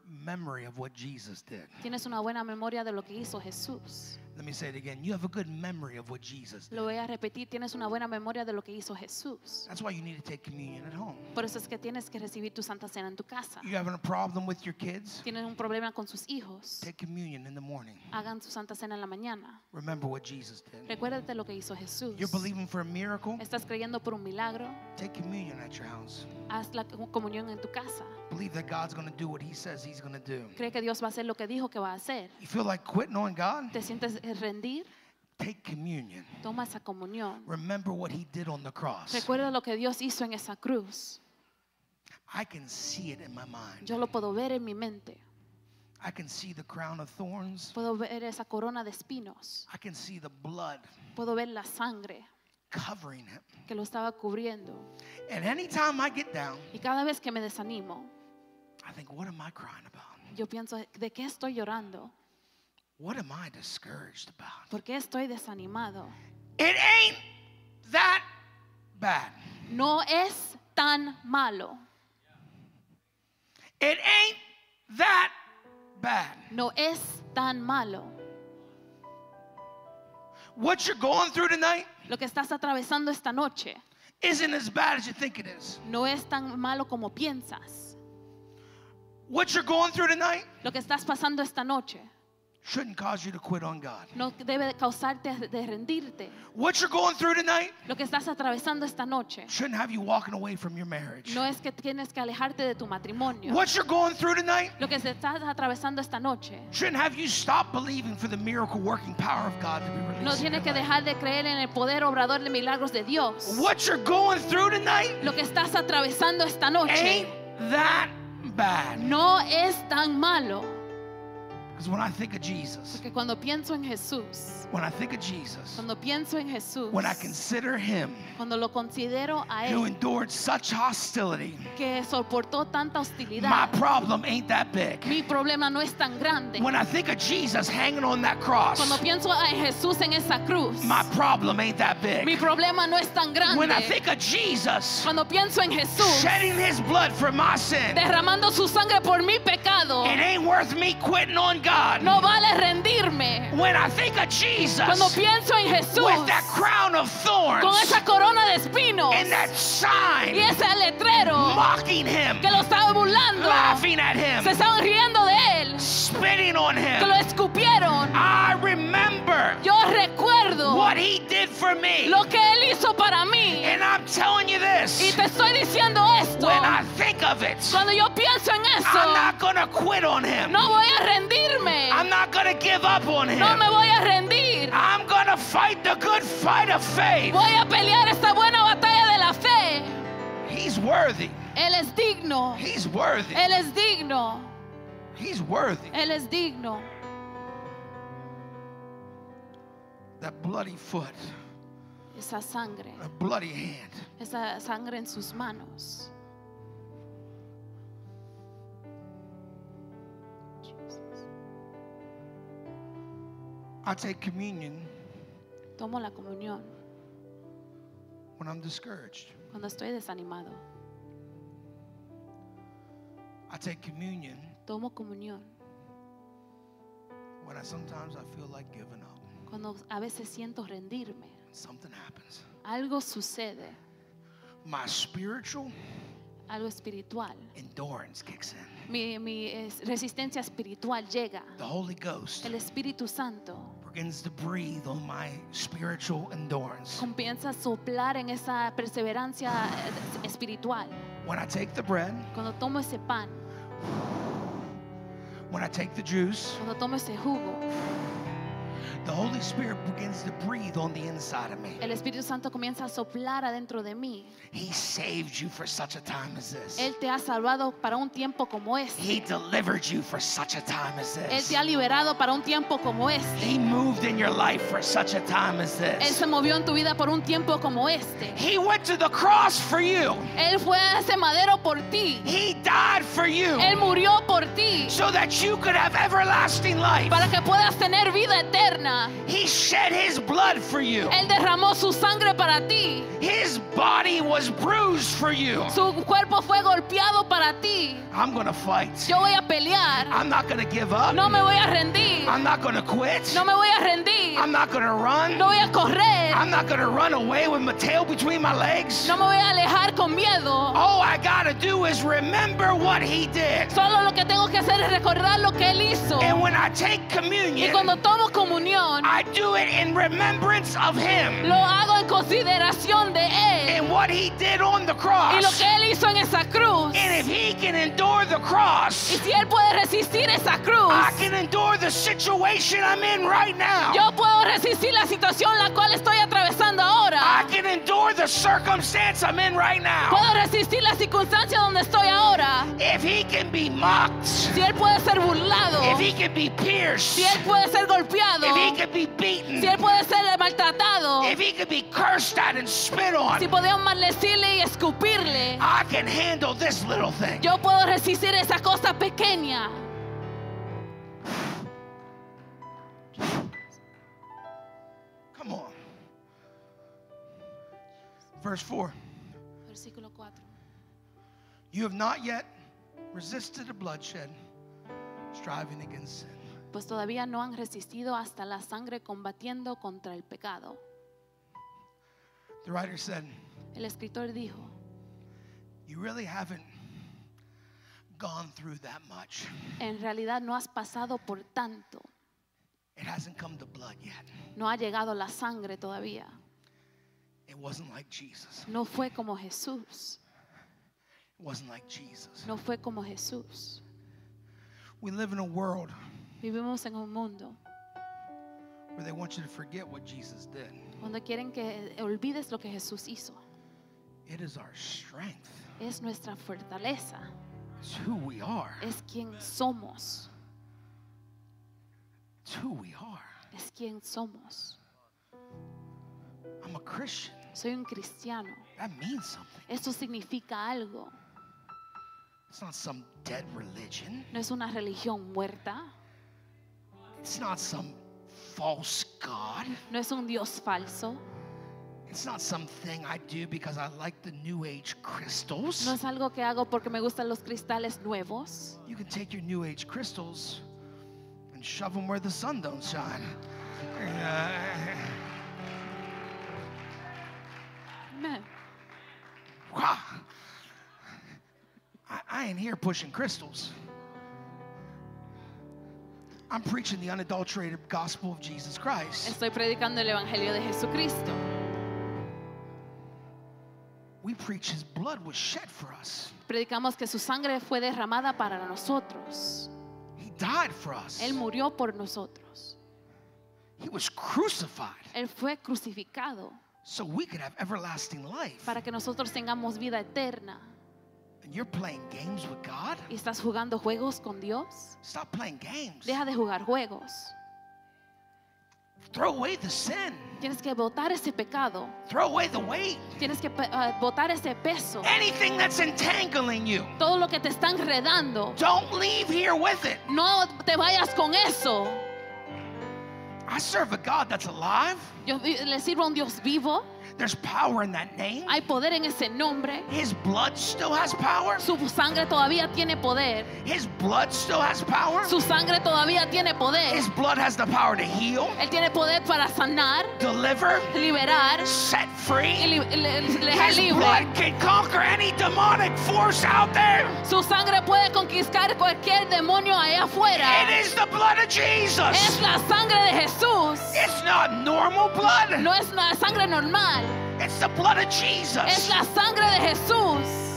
[SPEAKER 1] memory of what Jesus did.
[SPEAKER 2] Tienes una buena memoria de lo que hizo Jesús.
[SPEAKER 1] Let me say it again. You have a good memory of what Jesus did.
[SPEAKER 2] Lo voy a repetir, tienes una buena memoria de lo que hizo Jesús.
[SPEAKER 1] That's why you need to take communion at home.
[SPEAKER 2] Por eso es que tienes que recibir tu santa cena en tu casa.
[SPEAKER 1] You having a problem with your kids?
[SPEAKER 2] Tienen un problema con sus hijos.
[SPEAKER 1] Take communion in the morning.
[SPEAKER 2] Hagan su santa cena en la mañana.
[SPEAKER 1] Remember what Jesus did.
[SPEAKER 2] Recuérdate lo que hizo Jesús.
[SPEAKER 1] You're believing for a miracle?
[SPEAKER 2] Estás creyendo por un milagro.
[SPEAKER 1] Take communion at your house.
[SPEAKER 2] Haz la comunión en tu casa.
[SPEAKER 1] Believe that God's going to do what He says He's going to do.
[SPEAKER 2] Cree que Dios va a hacer lo que dijo que va a hacer.
[SPEAKER 1] You feel like quitting on God?
[SPEAKER 2] ¿Te sientes rendir?
[SPEAKER 1] Take communion.
[SPEAKER 2] Toma esa comunión.
[SPEAKER 1] Remember what He did on the cross.
[SPEAKER 2] Recuerda lo que Dios hizo en esa cruz.
[SPEAKER 1] I can see it in my mind.
[SPEAKER 2] Yo lo puedo ver en mi mente.
[SPEAKER 1] I can see the crown of thorns.
[SPEAKER 2] Puedo ver esa corona de espinos.
[SPEAKER 1] I can see the blood
[SPEAKER 2] Puedo ver la sangre
[SPEAKER 1] covering Him.
[SPEAKER 2] que lo estaba cubriendo.
[SPEAKER 1] And anytime I get down,
[SPEAKER 2] Y cada vez que me desanimo,
[SPEAKER 1] I think, what am I crying about?
[SPEAKER 2] yo pienso, ¿de qué estoy llorando?
[SPEAKER 1] What am I discouraged about?
[SPEAKER 2] ¿Por qué estoy desanimado?
[SPEAKER 1] It ain't that bad.
[SPEAKER 2] No es tan malo.
[SPEAKER 1] It ain't that bad.
[SPEAKER 2] No es tan malo.
[SPEAKER 1] What you're going through tonight
[SPEAKER 2] Lo que estás atravesando esta noche
[SPEAKER 1] isn't as bad as you think it is.
[SPEAKER 2] no es tan malo como piensas.
[SPEAKER 1] What you're going through tonight
[SPEAKER 2] Lo que estás pasando esta noche
[SPEAKER 1] shouldn't cause you to quit on God.
[SPEAKER 2] no debe causarte de rendirte.
[SPEAKER 1] What you're going through tonight
[SPEAKER 2] Lo que estás atravesando esta noche
[SPEAKER 1] shouldn't have you walking away from your marriage.
[SPEAKER 2] no es que tienes que alejarte de tu matrimonio.
[SPEAKER 1] What you're going through tonight
[SPEAKER 2] Lo que estás atravesando esta noche
[SPEAKER 1] shouldn't have you stop believing for the miracle working power of God to be released.
[SPEAKER 2] no
[SPEAKER 1] in
[SPEAKER 2] tienes
[SPEAKER 1] your
[SPEAKER 2] que
[SPEAKER 1] life.
[SPEAKER 2] dejar de creer en el poder obrador de milagros de Dios.
[SPEAKER 1] What you're going through tonight
[SPEAKER 2] Lo que estás atravesando esta noche
[SPEAKER 1] ain't that bad.
[SPEAKER 2] no es tan malo.
[SPEAKER 1] Because when I think of Jesus,
[SPEAKER 2] Porque cuando pienso en Jesús,
[SPEAKER 1] when I think of Jesus,
[SPEAKER 2] cuando pienso en Jesús,
[SPEAKER 1] when I consider him
[SPEAKER 2] cuando lo considero a
[SPEAKER 1] who
[SPEAKER 2] Él,
[SPEAKER 1] endured such hostility,
[SPEAKER 2] que soportó tanta
[SPEAKER 1] my
[SPEAKER 2] hostilidad,
[SPEAKER 1] problem ain't that big.
[SPEAKER 2] mi problema no es tan grande.
[SPEAKER 1] When I think of Jesus hanging on that cross,
[SPEAKER 2] Cuando pienso en Jesús en esa cruz,
[SPEAKER 1] my problem ain't that
[SPEAKER 2] mi
[SPEAKER 1] big.
[SPEAKER 2] problema no es tan
[SPEAKER 1] When I
[SPEAKER 2] grande.
[SPEAKER 1] think of Jesus
[SPEAKER 2] Cuando pienso en Jesús
[SPEAKER 1] shedding his blood for my sin,
[SPEAKER 2] derramando su sangre por mi pecado,
[SPEAKER 1] it ain't worth me quitting on God.
[SPEAKER 2] No vale rendirme.
[SPEAKER 1] When I think of Jesus
[SPEAKER 2] Cuando pienso en Jesús
[SPEAKER 1] with that crown of
[SPEAKER 2] con
[SPEAKER 1] thorns
[SPEAKER 2] esa corona de espinos
[SPEAKER 1] and that
[SPEAKER 2] y
[SPEAKER 1] sign
[SPEAKER 2] ese letrero
[SPEAKER 1] mocking him,
[SPEAKER 2] que lo estaba burlando,
[SPEAKER 1] laughing at him,
[SPEAKER 2] se estaban riendo de él,
[SPEAKER 1] spitting on
[SPEAKER 2] que lo
[SPEAKER 1] him,
[SPEAKER 2] escupieron.
[SPEAKER 1] I remember
[SPEAKER 2] Yo recuerdo
[SPEAKER 1] what he did for me.
[SPEAKER 2] lo que él hizo para mí
[SPEAKER 1] telling you
[SPEAKER 2] y
[SPEAKER 1] this
[SPEAKER 2] te estoy diciendo esto.
[SPEAKER 1] when I think of it,
[SPEAKER 2] Cuando yo pienso en
[SPEAKER 1] I'm not going to quit on him.
[SPEAKER 2] no voy a rendirme.
[SPEAKER 1] I'm not going to give up on him.
[SPEAKER 2] No me voy a rendir.
[SPEAKER 1] I'm going to fight the good fight of faith.
[SPEAKER 2] Voy a pelear esta buena batalla de la fe.
[SPEAKER 1] He's worthy.
[SPEAKER 2] Él es digno.
[SPEAKER 1] He's worthy.
[SPEAKER 2] Él es digno.
[SPEAKER 1] He's worthy.
[SPEAKER 2] Él es digno.
[SPEAKER 1] That bloody foot,
[SPEAKER 2] Esa sangre,
[SPEAKER 1] a bloody hand.
[SPEAKER 2] esa sangre en sus manos.
[SPEAKER 1] I take communion
[SPEAKER 2] Tomo la comunión
[SPEAKER 1] when I'm discouraged.
[SPEAKER 2] cuando estoy desanimado.
[SPEAKER 1] I take communion
[SPEAKER 2] Tomo comunión
[SPEAKER 1] when I sometimes I feel like giving up.
[SPEAKER 2] cuando a veces siento rendirme.
[SPEAKER 1] Something happens.
[SPEAKER 2] Algo sucede,
[SPEAKER 1] My spiritual
[SPEAKER 2] algo espiritual.
[SPEAKER 1] endurance kicks in.
[SPEAKER 2] Mi, mi, es- resistencia espiritual llega.
[SPEAKER 1] The Holy Ghost
[SPEAKER 2] El Espíritu Santo
[SPEAKER 1] begins to breathe on my spiritual endurance.
[SPEAKER 2] comienza a soplar en esa perseverancia eh, espiritual.
[SPEAKER 1] When I take the bread,
[SPEAKER 2] Cuando tomo ese pan,
[SPEAKER 1] when I take the juice,
[SPEAKER 2] cuando tomo ese jugo,
[SPEAKER 1] the Holy Spirit begins to breathe on the inside of me.
[SPEAKER 2] el Espíritu Santo comienza a soplar adentro de mí.
[SPEAKER 1] He saved you for such a time as this.
[SPEAKER 2] Él te ha salvado para un tiempo como este.
[SPEAKER 1] He delivered you for such a time as
[SPEAKER 2] Él
[SPEAKER 1] this.
[SPEAKER 2] te ha liberado para un tiempo como este.
[SPEAKER 1] He moved in your life for such a time as
[SPEAKER 2] Él
[SPEAKER 1] this.
[SPEAKER 2] se movió en tu vida por un tiempo como este.
[SPEAKER 1] He went to the cross for you.
[SPEAKER 2] Él fue a ese madero por ti.
[SPEAKER 1] He died for you
[SPEAKER 2] Él murió por ti
[SPEAKER 1] so that you could have everlasting life.
[SPEAKER 2] para que puedas tener vida eterna.
[SPEAKER 1] He shed his blood for you.
[SPEAKER 2] Él derramó su sangre para ti.
[SPEAKER 1] His body was bruised for you.
[SPEAKER 2] Su cuerpo fue golpeado para ti.
[SPEAKER 1] I'm going to fight.
[SPEAKER 2] Yo voy a pelear.
[SPEAKER 1] I'm not going to give up.
[SPEAKER 2] No me voy a rendir.
[SPEAKER 1] I'm not going to quit.
[SPEAKER 2] No me voy a rendir.
[SPEAKER 1] I'm not going to run.
[SPEAKER 2] No voy a correr.
[SPEAKER 1] I'm not going to run away with my tail between my legs.
[SPEAKER 2] No me voy a alejar con miedo.
[SPEAKER 1] All I got to do is remember what he did.
[SPEAKER 2] Solo lo que tengo que hacer es recordar lo que Él hizo.
[SPEAKER 1] And when I take
[SPEAKER 2] Y
[SPEAKER 1] communion,
[SPEAKER 2] cuando tomo comunión,
[SPEAKER 1] I do it in remembrance of him
[SPEAKER 2] lo hago en consideración de Él
[SPEAKER 1] and what he did on the
[SPEAKER 2] y lo
[SPEAKER 1] cross.
[SPEAKER 2] que Él hizo en esa cruz.
[SPEAKER 1] And if he can endure the
[SPEAKER 2] Y
[SPEAKER 1] cross,
[SPEAKER 2] si Él puede resistir esa cruz,
[SPEAKER 1] I can endure the situation I'm in right now.
[SPEAKER 2] yo puedo resistir la situación la cual estoy atravesando
[SPEAKER 1] circumstance I'm in right now.
[SPEAKER 2] Puedo resistir la circunstancia donde estoy ahora.
[SPEAKER 1] If he can be mocked,
[SPEAKER 2] Si Él puede ser burlado,
[SPEAKER 1] if he can be pierced,
[SPEAKER 2] si Él puede ser golpeado,
[SPEAKER 1] if he can be beaten,
[SPEAKER 2] si Él puede ser maltratado,
[SPEAKER 1] if he can be cursed at and spit on,
[SPEAKER 2] si podemos maldecirle y escupirle,
[SPEAKER 1] I can handle this little thing.
[SPEAKER 2] yo puedo resistir esa cosa pequeña.
[SPEAKER 1] Verse 4
[SPEAKER 2] Versículo 4.
[SPEAKER 1] You have not yet resisted the bloodshed, striving against sin.
[SPEAKER 2] Pues todavía no han resistido hasta la sangre combatiendo contra el pecado.
[SPEAKER 1] The writer said,
[SPEAKER 2] El escritor dijo,
[SPEAKER 1] You really haven't gone through that much.
[SPEAKER 2] en realidad no has pasado por tanto.
[SPEAKER 1] It hasn't come to blood yet.
[SPEAKER 2] No ha llegado la sangre todavía.
[SPEAKER 1] It wasn't like Jesus.
[SPEAKER 2] No fue como Jesús.
[SPEAKER 1] It wasn't like Jesus.
[SPEAKER 2] No fue como Jesús.
[SPEAKER 1] We live in a world
[SPEAKER 2] Vivimos en un mundo
[SPEAKER 1] where they want you to forget what Jesus did.
[SPEAKER 2] donde quieren que olvides lo que Jesús hizo.
[SPEAKER 1] It is our strength.
[SPEAKER 2] Es nuestra fortaleza.
[SPEAKER 1] It's who we are.
[SPEAKER 2] Es quien somos.
[SPEAKER 1] It's who we are.
[SPEAKER 2] Es quien somos.
[SPEAKER 1] I'm a Christian.
[SPEAKER 2] Soy un cristiano.
[SPEAKER 1] That means something.
[SPEAKER 2] Esto significa algo.
[SPEAKER 1] It's not some dead religion.
[SPEAKER 2] No es una religión muerta.
[SPEAKER 1] It's not some false God.
[SPEAKER 2] No es un Dios falso.
[SPEAKER 1] It's not something I do because I like the new age crystals.
[SPEAKER 2] No es algo que hago porque me gustan los cristales nuevos.
[SPEAKER 1] You can take your new age crystals and shove them where the sun don't shine.
[SPEAKER 2] Amen.
[SPEAKER 1] wow. I, I ain't here pushing crystals. I'm preaching the unadulterated gospel of Jesus Christ.
[SPEAKER 2] Estoy predicando el Evangelio de Jesucristo.
[SPEAKER 1] We preach his blood was shed for us.
[SPEAKER 2] Predicamos que su sangre fue derramada para nosotros.
[SPEAKER 1] He died for us.
[SPEAKER 2] Él murió por nosotros.
[SPEAKER 1] He was crucified
[SPEAKER 2] Él fue crucificado
[SPEAKER 1] so we could have everlasting life.
[SPEAKER 2] para que nosotros tengamos vida eterna.
[SPEAKER 1] And you're playing games with God?
[SPEAKER 2] ¿Y estás jugando juegos con Dios?
[SPEAKER 1] Stop playing games.
[SPEAKER 2] Deja de jugar juegos.
[SPEAKER 1] Throw away the sin.
[SPEAKER 2] Tienes que botar ese pecado.
[SPEAKER 1] Throw away the weight.
[SPEAKER 2] Tienes que ah, botar ese peso.
[SPEAKER 1] Anything that's entangling you.
[SPEAKER 2] Todo lo que te está enredando.
[SPEAKER 1] Don't leave here with it.
[SPEAKER 2] No te vayas con eso.
[SPEAKER 1] I serve a God that's alive.
[SPEAKER 2] Yo le sirvo a un Dios vivo.
[SPEAKER 1] There's power in that name.
[SPEAKER 2] Hay poder en ese nombre.
[SPEAKER 1] His blood still has power.
[SPEAKER 2] Su sangre todavía tiene poder.
[SPEAKER 1] His blood still has power.
[SPEAKER 2] Su sangre todavía tiene poder.
[SPEAKER 1] His blood has the power to heal,
[SPEAKER 2] Él tiene poder para sanar,
[SPEAKER 1] deliver,
[SPEAKER 2] liberar
[SPEAKER 1] set free.
[SPEAKER 2] le- le-
[SPEAKER 1] His
[SPEAKER 2] libre.
[SPEAKER 1] blood can conquer any demonic force out there.
[SPEAKER 2] Su sangre puede conquistar cualquier demonio allá afuera.
[SPEAKER 1] It is the blood of Jesus.
[SPEAKER 2] Es la sangre de Jesús.
[SPEAKER 1] It's not normal blood.
[SPEAKER 2] No es la sangre normal.
[SPEAKER 1] It's the blood of
[SPEAKER 2] Es
[SPEAKER 1] Jesus.
[SPEAKER 2] la sangre de Jesús.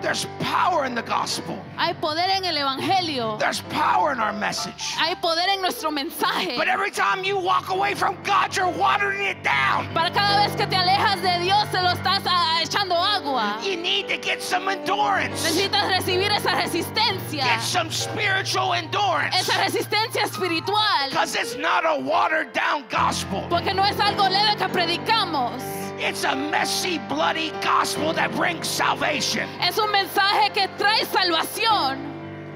[SPEAKER 1] There's power in the gospel.
[SPEAKER 2] Hay poder en el Evangelio.
[SPEAKER 1] There's power in our message.
[SPEAKER 2] Hay poder en nuestro mensaje.
[SPEAKER 1] But every time you walk away from God, you're watering it down.
[SPEAKER 2] Para cada vez que te alejas de Dios, se lo estás ah, echando agua.
[SPEAKER 1] You need to get some endurance.
[SPEAKER 2] Necesitas recibir esa resistencia.
[SPEAKER 1] Get some spiritual endurance.
[SPEAKER 2] Esa resistencia espiritual.
[SPEAKER 1] Because it's not a watered down gospel.
[SPEAKER 2] Porque no es algo leve que predicamos.
[SPEAKER 1] It's a messy, bloody gospel that brings salvation.
[SPEAKER 2] Es un mensaje que trae salvación.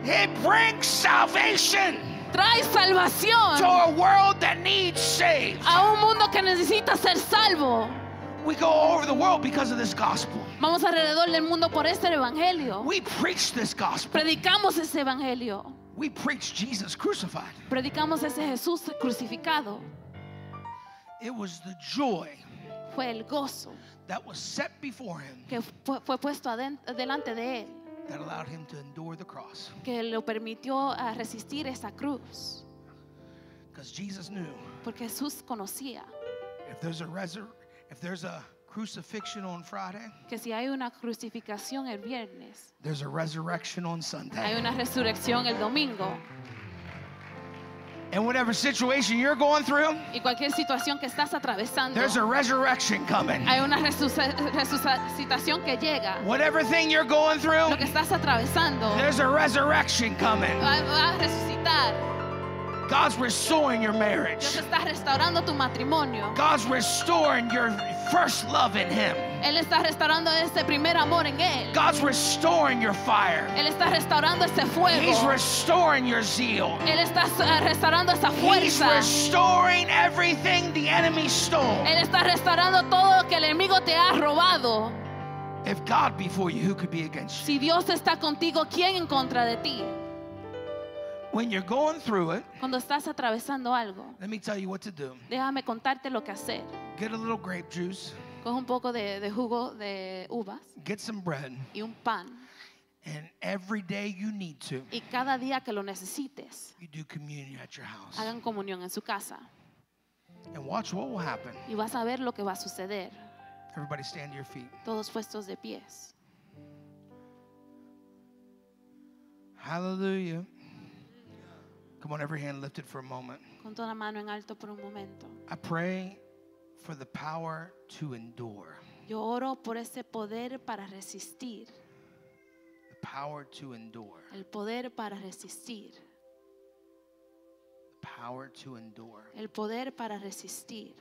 [SPEAKER 1] It brings salvation
[SPEAKER 2] Trae
[SPEAKER 1] to
[SPEAKER 2] salvación
[SPEAKER 1] a world that needs saved.
[SPEAKER 2] a un mundo que necesita ser salvo.
[SPEAKER 1] We go all over the world because of this gospel.
[SPEAKER 2] Vamos alrededor del mundo por este evangelio.
[SPEAKER 1] We preach this gospel.
[SPEAKER 2] Predicamos ese evangelio.
[SPEAKER 1] We preach Jesus crucified.
[SPEAKER 2] Predicamos ese Jesús crucificado.
[SPEAKER 1] It was the joy
[SPEAKER 2] Fue el gozo
[SPEAKER 1] that was set before him
[SPEAKER 2] que fue, fue puesto delante de él
[SPEAKER 1] that allowed him to endure the cross.
[SPEAKER 2] que lo permitió resistir esa cruz.
[SPEAKER 1] Because Jesus knew
[SPEAKER 2] Porque Jesús conocía
[SPEAKER 1] if there's a resur- if there's a crucifixion on Friday,
[SPEAKER 2] que si hay una crucificación el viernes,
[SPEAKER 1] there's a resurrection on
[SPEAKER 2] hay
[SPEAKER 1] Sunday.
[SPEAKER 2] una resurrección el domingo.
[SPEAKER 1] And whatever situation you're going through,
[SPEAKER 2] Y cualquier situación que estás atravesando,
[SPEAKER 1] there's a resurrection coming.
[SPEAKER 2] hay una resucitación que llega.
[SPEAKER 1] Whatever thing you're going through,
[SPEAKER 2] Lo que estás atravesando
[SPEAKER 1] there's a resurrection coming.
[SPEAKER 2] va, va a resucitar.
[SPEAKER 1] God's restoring your
[SPEAKER 2] Dios
[SPEAKER 1] marriage.
[SPEAKER 2] está restaurando tu matrimonio.
[SPEAKER 1] God's restoring your first love in Him.
[SPEAKER 2] Él está restaurando ese primer amor en Él.
[SPEAKER 1] God's restoring your fire.
[SPEAKER 2] Él está restaurando ese fuego.
[SPEAKER 1] He's restoring your zeal.
[SPEAKER 2] Él está eh, restaurando esa
[SPEAKER 1] He's
[SPEAKER 2] fuerza.
[SPEAKER 1] restoring everything the enemy stole.
[SPEAKER 2] Él está restaurando todo lo que el enemigo te ha robado.
[SPEAKER 1] If God be for you, who could be against you?
[SPEAKER 2] Si Dios está contigo, ¿quién en contra de ti?
[SPEAKER 1] When you're going through it,
[SPEAKER 2] Cuando estás atravesando algo,
[SPEAKER 1] let me tell you what to do.
[SPEAKER 2] déjame contarte lo que hacer.
[SPEAKER 1] Get a little grape juice,
[SPEAKER 2] Coge un poco de, de jugo de uvas
[SPEAKER 1] get some bread,
[SPEAKER 2] y un pan
[SPEAKER 1] And every day you need to,
[SPEAKER 2] Y cada día que lo necesites,
[SPEAKER 1] you do communion at your house.
[SPEAKER 2] hagan comunión en su casa.
[SPEAKER 1] And watch what will happen.
[SPEAKER 2] Y vas a ver lo que va a suceder.
[SPEAKER 1] Everybody stand to your feet.
[SPEAKER 2] Todos puestos de pies.
[SPEAKER 1] Hallelujah. Come on, every hand lifted for a moment.
[SPEAKER 2] Con toda mano en alto por un momento.
[SPEAKER 1] I pray for the power to endure.
[SPEAKER 2] Yo oro por ese poder para resistir.
[SPEAKER 1] The power to endure.
[SPEAKER 2] El poder para resistir.
[SPEAKER 1] The power to endure.
[SPEAKER 2] El poder para resistir.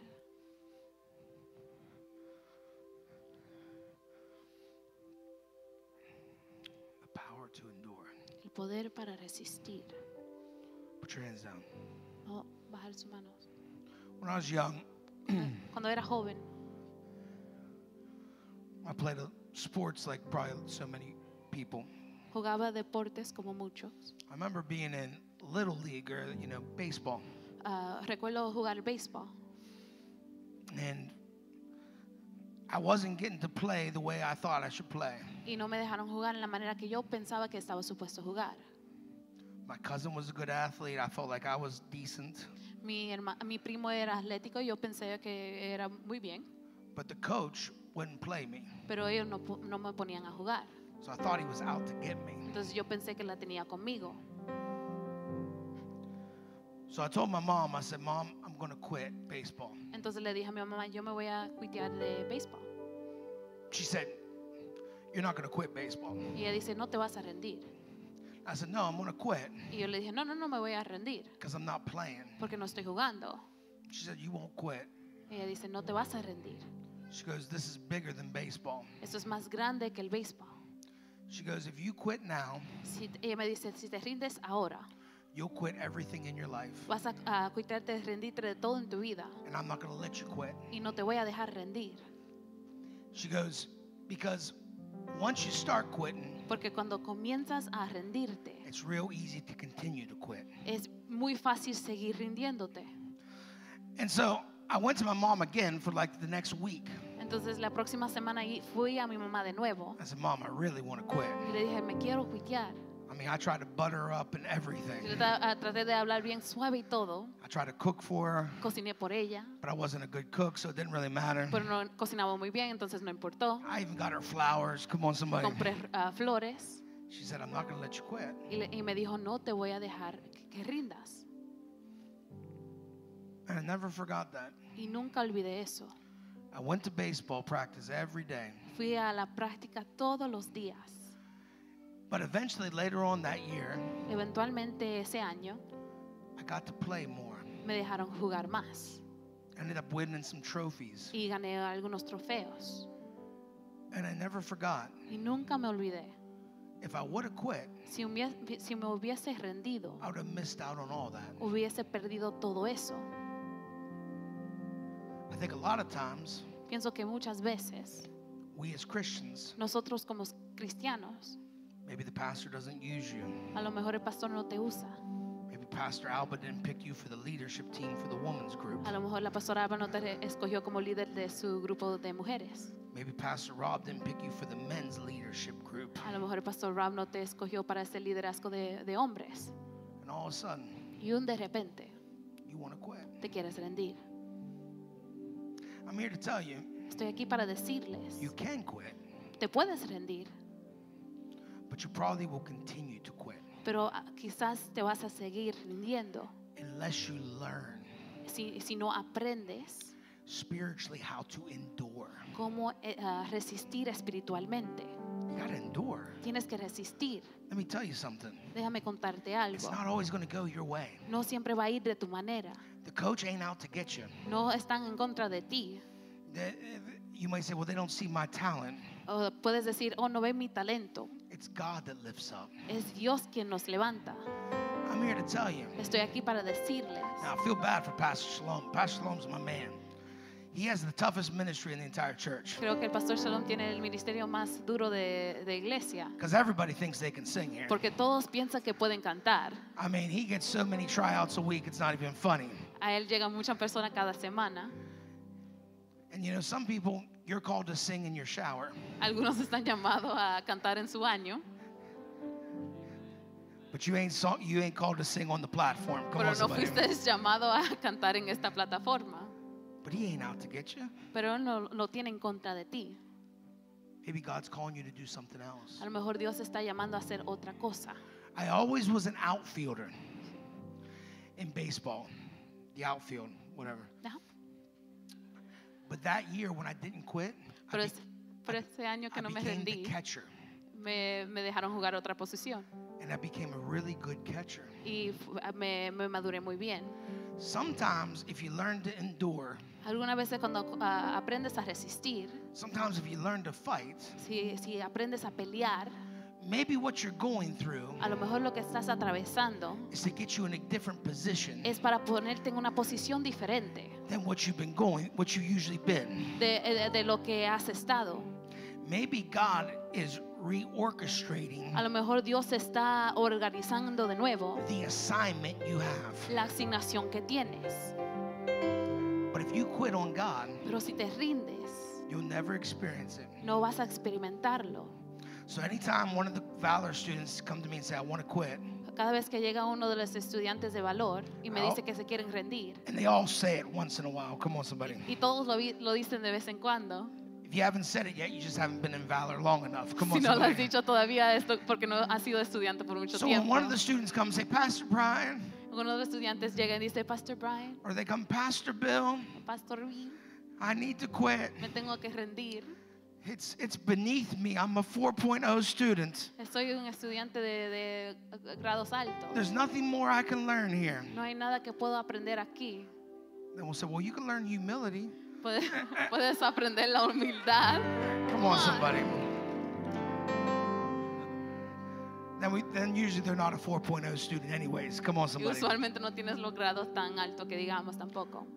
[SPEAKER 1] The power to endure.
[SPEAKER 2] El poder para resistir.
[SPEAKER 1] Put your hands down.
[SPEAKER 2] No, bajar sus manos.
[SPEAKER 1] When I was young,
[SPEAKER 2] Cuando era joven,
[SPEAKER 1] I played uh, sports like probably so many people.
[SPEAKER 2] jugaba deportes como muchos.
[SPEAKER 1] I remember being in little league or you know baseball,
[SPEAKER 2] Ah, recuerdo jugar béisbol
[SPEAKER 1] and I wasn't getting to play the way I thought I should play.
[SPEAKER 2] y no me dejaron jugar en la manera que yo pensaba que estaba supuesto jugar.
[SPEAKER 1] My cousin was a good athlete. I felt like I was decent,
[SPEAKER 2] Mi, herma- mi primo era atlético y yo pensé que era muy bien,
[SPEAKER 1] but the coach wouldn't play me.
[SPEAKER 2] pero ellos no, no me ponían a jugar.
[SPEAKER 1] So I thought he was out to get me.
[SPEAKER 2] Entonces yo pensé que la tenía conmigo.
[SPEAKER 1] So I told my mom, I said, Mom, I'm going to quit baseball.
[SPEAKER 2] Entonces le dije a mi mamá, yo me voy a cuitear de béisbol.
[SPEAKER 1] She said, You're not going to quit baseball.
[SPEAKER 2] Y ella dice, no te vas a rendir.
[SPEAKER 1] I said, No, I'm to quit
[SPEAKER 2] Y yo le dije, no, no, no me voy a rendir
[SPEAKER 1] because I'm not playing.
[SPEAKER 2] porque no estoy jugando.
[SPEAKER 1] She said, You won't quit.
[SPEAKER 2] Ella dice, no te vas a rendir.
[SPEAKER 1] She goes, This is bigger than baseball.
[SPEAKER 2] Esto es más grande que el béisbol.
[SPEAKER 1] She goes, If you quit now,
[SPEAKER 2] Si, ella me dice, si te rindes ahora,
[SPEAKER 1] you'll quit everything in your life.
[SPEAKER 2] vas a, a cuitarte, rendirte de todo en tu vida
[SPEAKER 1] And I'm not going to let you quit.
[SPEAKER 2] y no te voy a dejar rendir.
[SPEAKER 1] She goes, Because once you start quitting,
[SPEAKER 2] Porque cuando comienzas a rendirte,
[SPEAKER 1] it's real easy to continue to quit.
[SPEAKER 2] es muy fácil seguir rindiéndote.
[SPEAKER 1] And so I went to my mom again for like the next week.
[SPEAKER 2] Entonces la próxima semana fui a mi mamá de nuevo
[SPEAKER 1] I said, Mom, I really want to quit.
[SPEAKER 2] y le dije, me quiero cuitear.
[SPEAKER 1] I mean, I tried to butter her up and everything.
[SPEAKER 2] ah, traté de hablar bien suave y todo.
[SPEAKER 1] I tried to cook for her,
[SPEAKER 2] Cociné por ella,
[SPEAKER 1] but I wasn't a good cook, so it didn't really matter.
[SPEAKER 2] pero no cocinaba muy bien, entonces no importó.
[SPEAKER 1] I even got her flowers. Come on, somebody.
[SPEAKER 2] Compré ah, flores
[SPEAKER 1] She said, I'm not going to let you quit.
[SPEAKER 2] y, le- y me dijo, no te voy a dejar que, que rindas.
[SPEAKER 1] And I never forgot that.
[SPEAKER 2] Y nunca olvidé eso.
[SPEAKER 1] I went to baseball practice every day.
[SPEAKER 2] Fui a la práctica todos los días.
[SPEAKER 1] But eventually, later on that year,
[SPEAKER 2] Eventualmente ese año
[SPEAKER 1] I got to play more.
[SPEAKER 2] me dejaron jugar más
[SPEAKER 1] Ended up winning some trophies.
[SPEAKER 2] y gané algunos trofeos.
[SPEAKER 1] And I never forgot.
[SPEAKER 2] Y nunca me olvidé.
[SPEAKER 1] If I would have quit,
[SPEAKER 2] Si, me hubiese rendido,
[SPEAKER 1] I would have missed out on all that.
[SPEAKER 2] hubiese perdido todo eso.
[SPEAKER 1] I think a lot of times,
[SPEAKER 2] Pienso que muchas veces
[SPEAKER 1] we as Christians,
[SPEAKER 2] nosotros como cristianos,
[SPEAKER 1] maybe the pastor doesn't use you.
[SPEAKER 2] a lo mejor el pastor no te usa.
[SPEAKER 1] Maybe Pastor Alba didn't pick you for the leadership team for the women's group.
[SPEAKER 2] A lo mejor la pastora Alba no te escogió como líder de su grupo de mujeres.
[SPEAKER 1] Maybe Pastor Rob didn't pick you for the men's leadership group.
[SPEAKER 2] A lo mejor el pastor Rob no te escogió para ese liderazgo de, de hombres.
[SPEAKER 1] And all of a sudden,
[SPEAKER 2] Y un de repente
[SPEAKER 1] you want to quit.
[SPEAKER 2] te quieres rendir.
[SPEAKER 1] I'm here to tell you,
[SPEAKER 2] Estoy aquí para decirles,
[SPEAKER 1] you can quit,
[SPEAKER 2] te puedes rendir,
[SPEAKER 1] but you probably will continue to quit
[SPEAKER 2] pero ah, quizás te vas a seguir rindiendo
[SPEAKER 1] unless you learn
[SPEAKER 2] si, si no aprendes
[SPEAKER 1] spiritually how to endure.
[SPEAKER 2] cómo eh, ah, resistir espiritualmente.
[SPEAKER 1] You got to endure.
[SPEAKER 2] Tienes que resistir.
[SPEAKER 1] Let me tell you something.
[SPEAKER 2] Déjame contarte
[SPEAKER 1] It's
[SPEAKER 2] algo.
[SPEAKER 1] not always going to go your way.
[SPEAKER 2] No siempre va a ir de tu manera.
[SPEAKER 1] The coach ain't out to get you.
[SPEAKER 2] No están en contra de ti.
[SPEAKER 1] The- You might say, well, they don't see my talent.
[SPEAKER 2] O puedes decir, oh, no ven mi talento.
[SPEAKER 1] It's God that lifts up.
[SPEAKER 2] Es Dios quien nos levanta.
[SPEAKER 1] I'm here to tell you.
[SPEAKER 2] Estoy aquí para decirles.
[SPEAKER 1] Now, I feel bad for Pastor Shalom. Pastor Shalom's my man. He has the toughest ministry in the entire church
[SPEAKER 2] Creo que el pastor Shalom tiene el ministerio más duro de, de iglesia.
[SPEAKER 1] because everybody thinks they can sing here.
[SPEAKER 2] Porque todos piensan que pueden cantar.
[SPEAKER 1] I mean, he gets so many tryouts a week, it's not even funny.
[SPEAKER 2] A él llegan muchas personas cada semana.
[SPEAKER 1] And you know, some people, you're called to sing in your shower.
[SPEAKER 2] Algunos están llamados a cantar en su año.
[SPEAKER 1] But you ain't song, you ain't called to sing on the platform. Come
[SPEAKER 2] Pero
[SPEAKER 1] on,
[SPEAKER 2] no
[SPEAKER 1] somebody.
[SPEAKER 2] fuiste llamado a cantar en esta plataforma.
[SPEAKER 1] But he ain't out to get you.
[SPEAKER 2] Pero Él no lo tiene en contra de ti.
[SPEAKER 1] Maybe God's calling you to do something else.
[SPEAKER 2] A lo mejor Dios está llamando a hacer otra cosa.
[SPEAKER 1] I always was an outfielder in baseball, the outfield, whatever.
[SPEAKER 2] Ajá.
[SPEAKER 1] But that year when I didn't quit, I,
[SPEAKER 2] Pero,
[SPEAKER 1] be-
[SPEAKER 2] es- pero ese año
[SPEAKER 1] I
[SPEAKER 2] que no me rendí,
[SPEAKER 1] catcher.
[SPEAKER 2] me, me dejaron jugar otra posición.
[SPEAKER 1] And I became a really good catcher.
[SPEAKER 2] Y me, me maduré muy bien.
[SPEAKER 1] Sometimes if you learn to endure,
[SPEAKER 2] Algunas veces cuando ah, aprendes a resistir,
[SPEAKER 1] sometimes if you learn to fight,
[SPEAKER 2] si, si aprendes a pelear,
[SPEAKER 1] maybe what you're going through
[SPEAKER 2] a lo mejor lo que estás atravesando
[SPEAKER 1] is to get you in a different position
[SPEAKER 2] es para ponerte en una posición diferente
[SPEAKER 1] than what you've been going, what you usually been.
[SPEAKER 2] de, de- de lo que has estado.
[SPEAKER 1] Maybe God is reorchestrating
[SPEAKER 2] A lo mejor Dios está organizando de nuevo
[SPEAKER 1] the assignment you have.
[SPEAKER 2] la asignación que tienes.
[SPEAKER 1] But if you quit on God,
[SPEAKER 2] Pero si te rindes,
[SPEAKER 1] you'll never experience it.
[SPEAKER 2] no vas a experimentarlo.
[SPEAKER 1] So anytime one of the Valor students come to me and say, I want to quit,
[SPEAKER 2] Cada vez que llega uno de los estudiantes de valor y me dice que se quieren rendir,
[SPEAKER 1] and they all say it once in a while. Come on, somebody.
[SPEAKER 2] y todos lo, lo dicen de vez en cuando,
[SPEAKER 1] If you haven't said it yet, you just haven't been in Valor long enough. Come
[SPEAKER 2] si
[SPEAKER 1] on,
[SPEAKER 2] no lo has
[SPEAKER 1] somebody.
[SPEAKER 2] dicho todavía esto porque no has sido estudiante por mucho
[SPEAKER 1] So when one of the students comes and say, Pastor Brian,
[SPEAKER 2] Uno de los estudiantes llega y dice, Pastor Brian,
[SPEAKER 1] or they come, Pastor Bill,
[SPEAKER 2] Pastor Bill,
[SPEAKER 1] I need to quit.
[SPEAKER 2] me tengo que rendir.
[SPEAKER 1] It's, it's beneath me. I'm a 4.0 student.
[SPEAKER 2] Soy un estudiante de, de grados altos.
[SPEAKER 1] There's nothing more I can learn here.
[SPEAKER 2] No hay nada que puedo aprender aquí.
[SPEAKER 1] Then we'll say, well, you can learn humility.
[SPEAKER 2] Puedes, puedes aprender la humildad.
[SPEAKER 1] Come on, somebody. Then, we, then usually they're not a 4.0 student anyways. Come on,
[SPEAKER 2] Y
[SPEAKER 1] somebody.
[SPEAKER 2] usualmente no tienes los grados tan altos que digamos tampoco.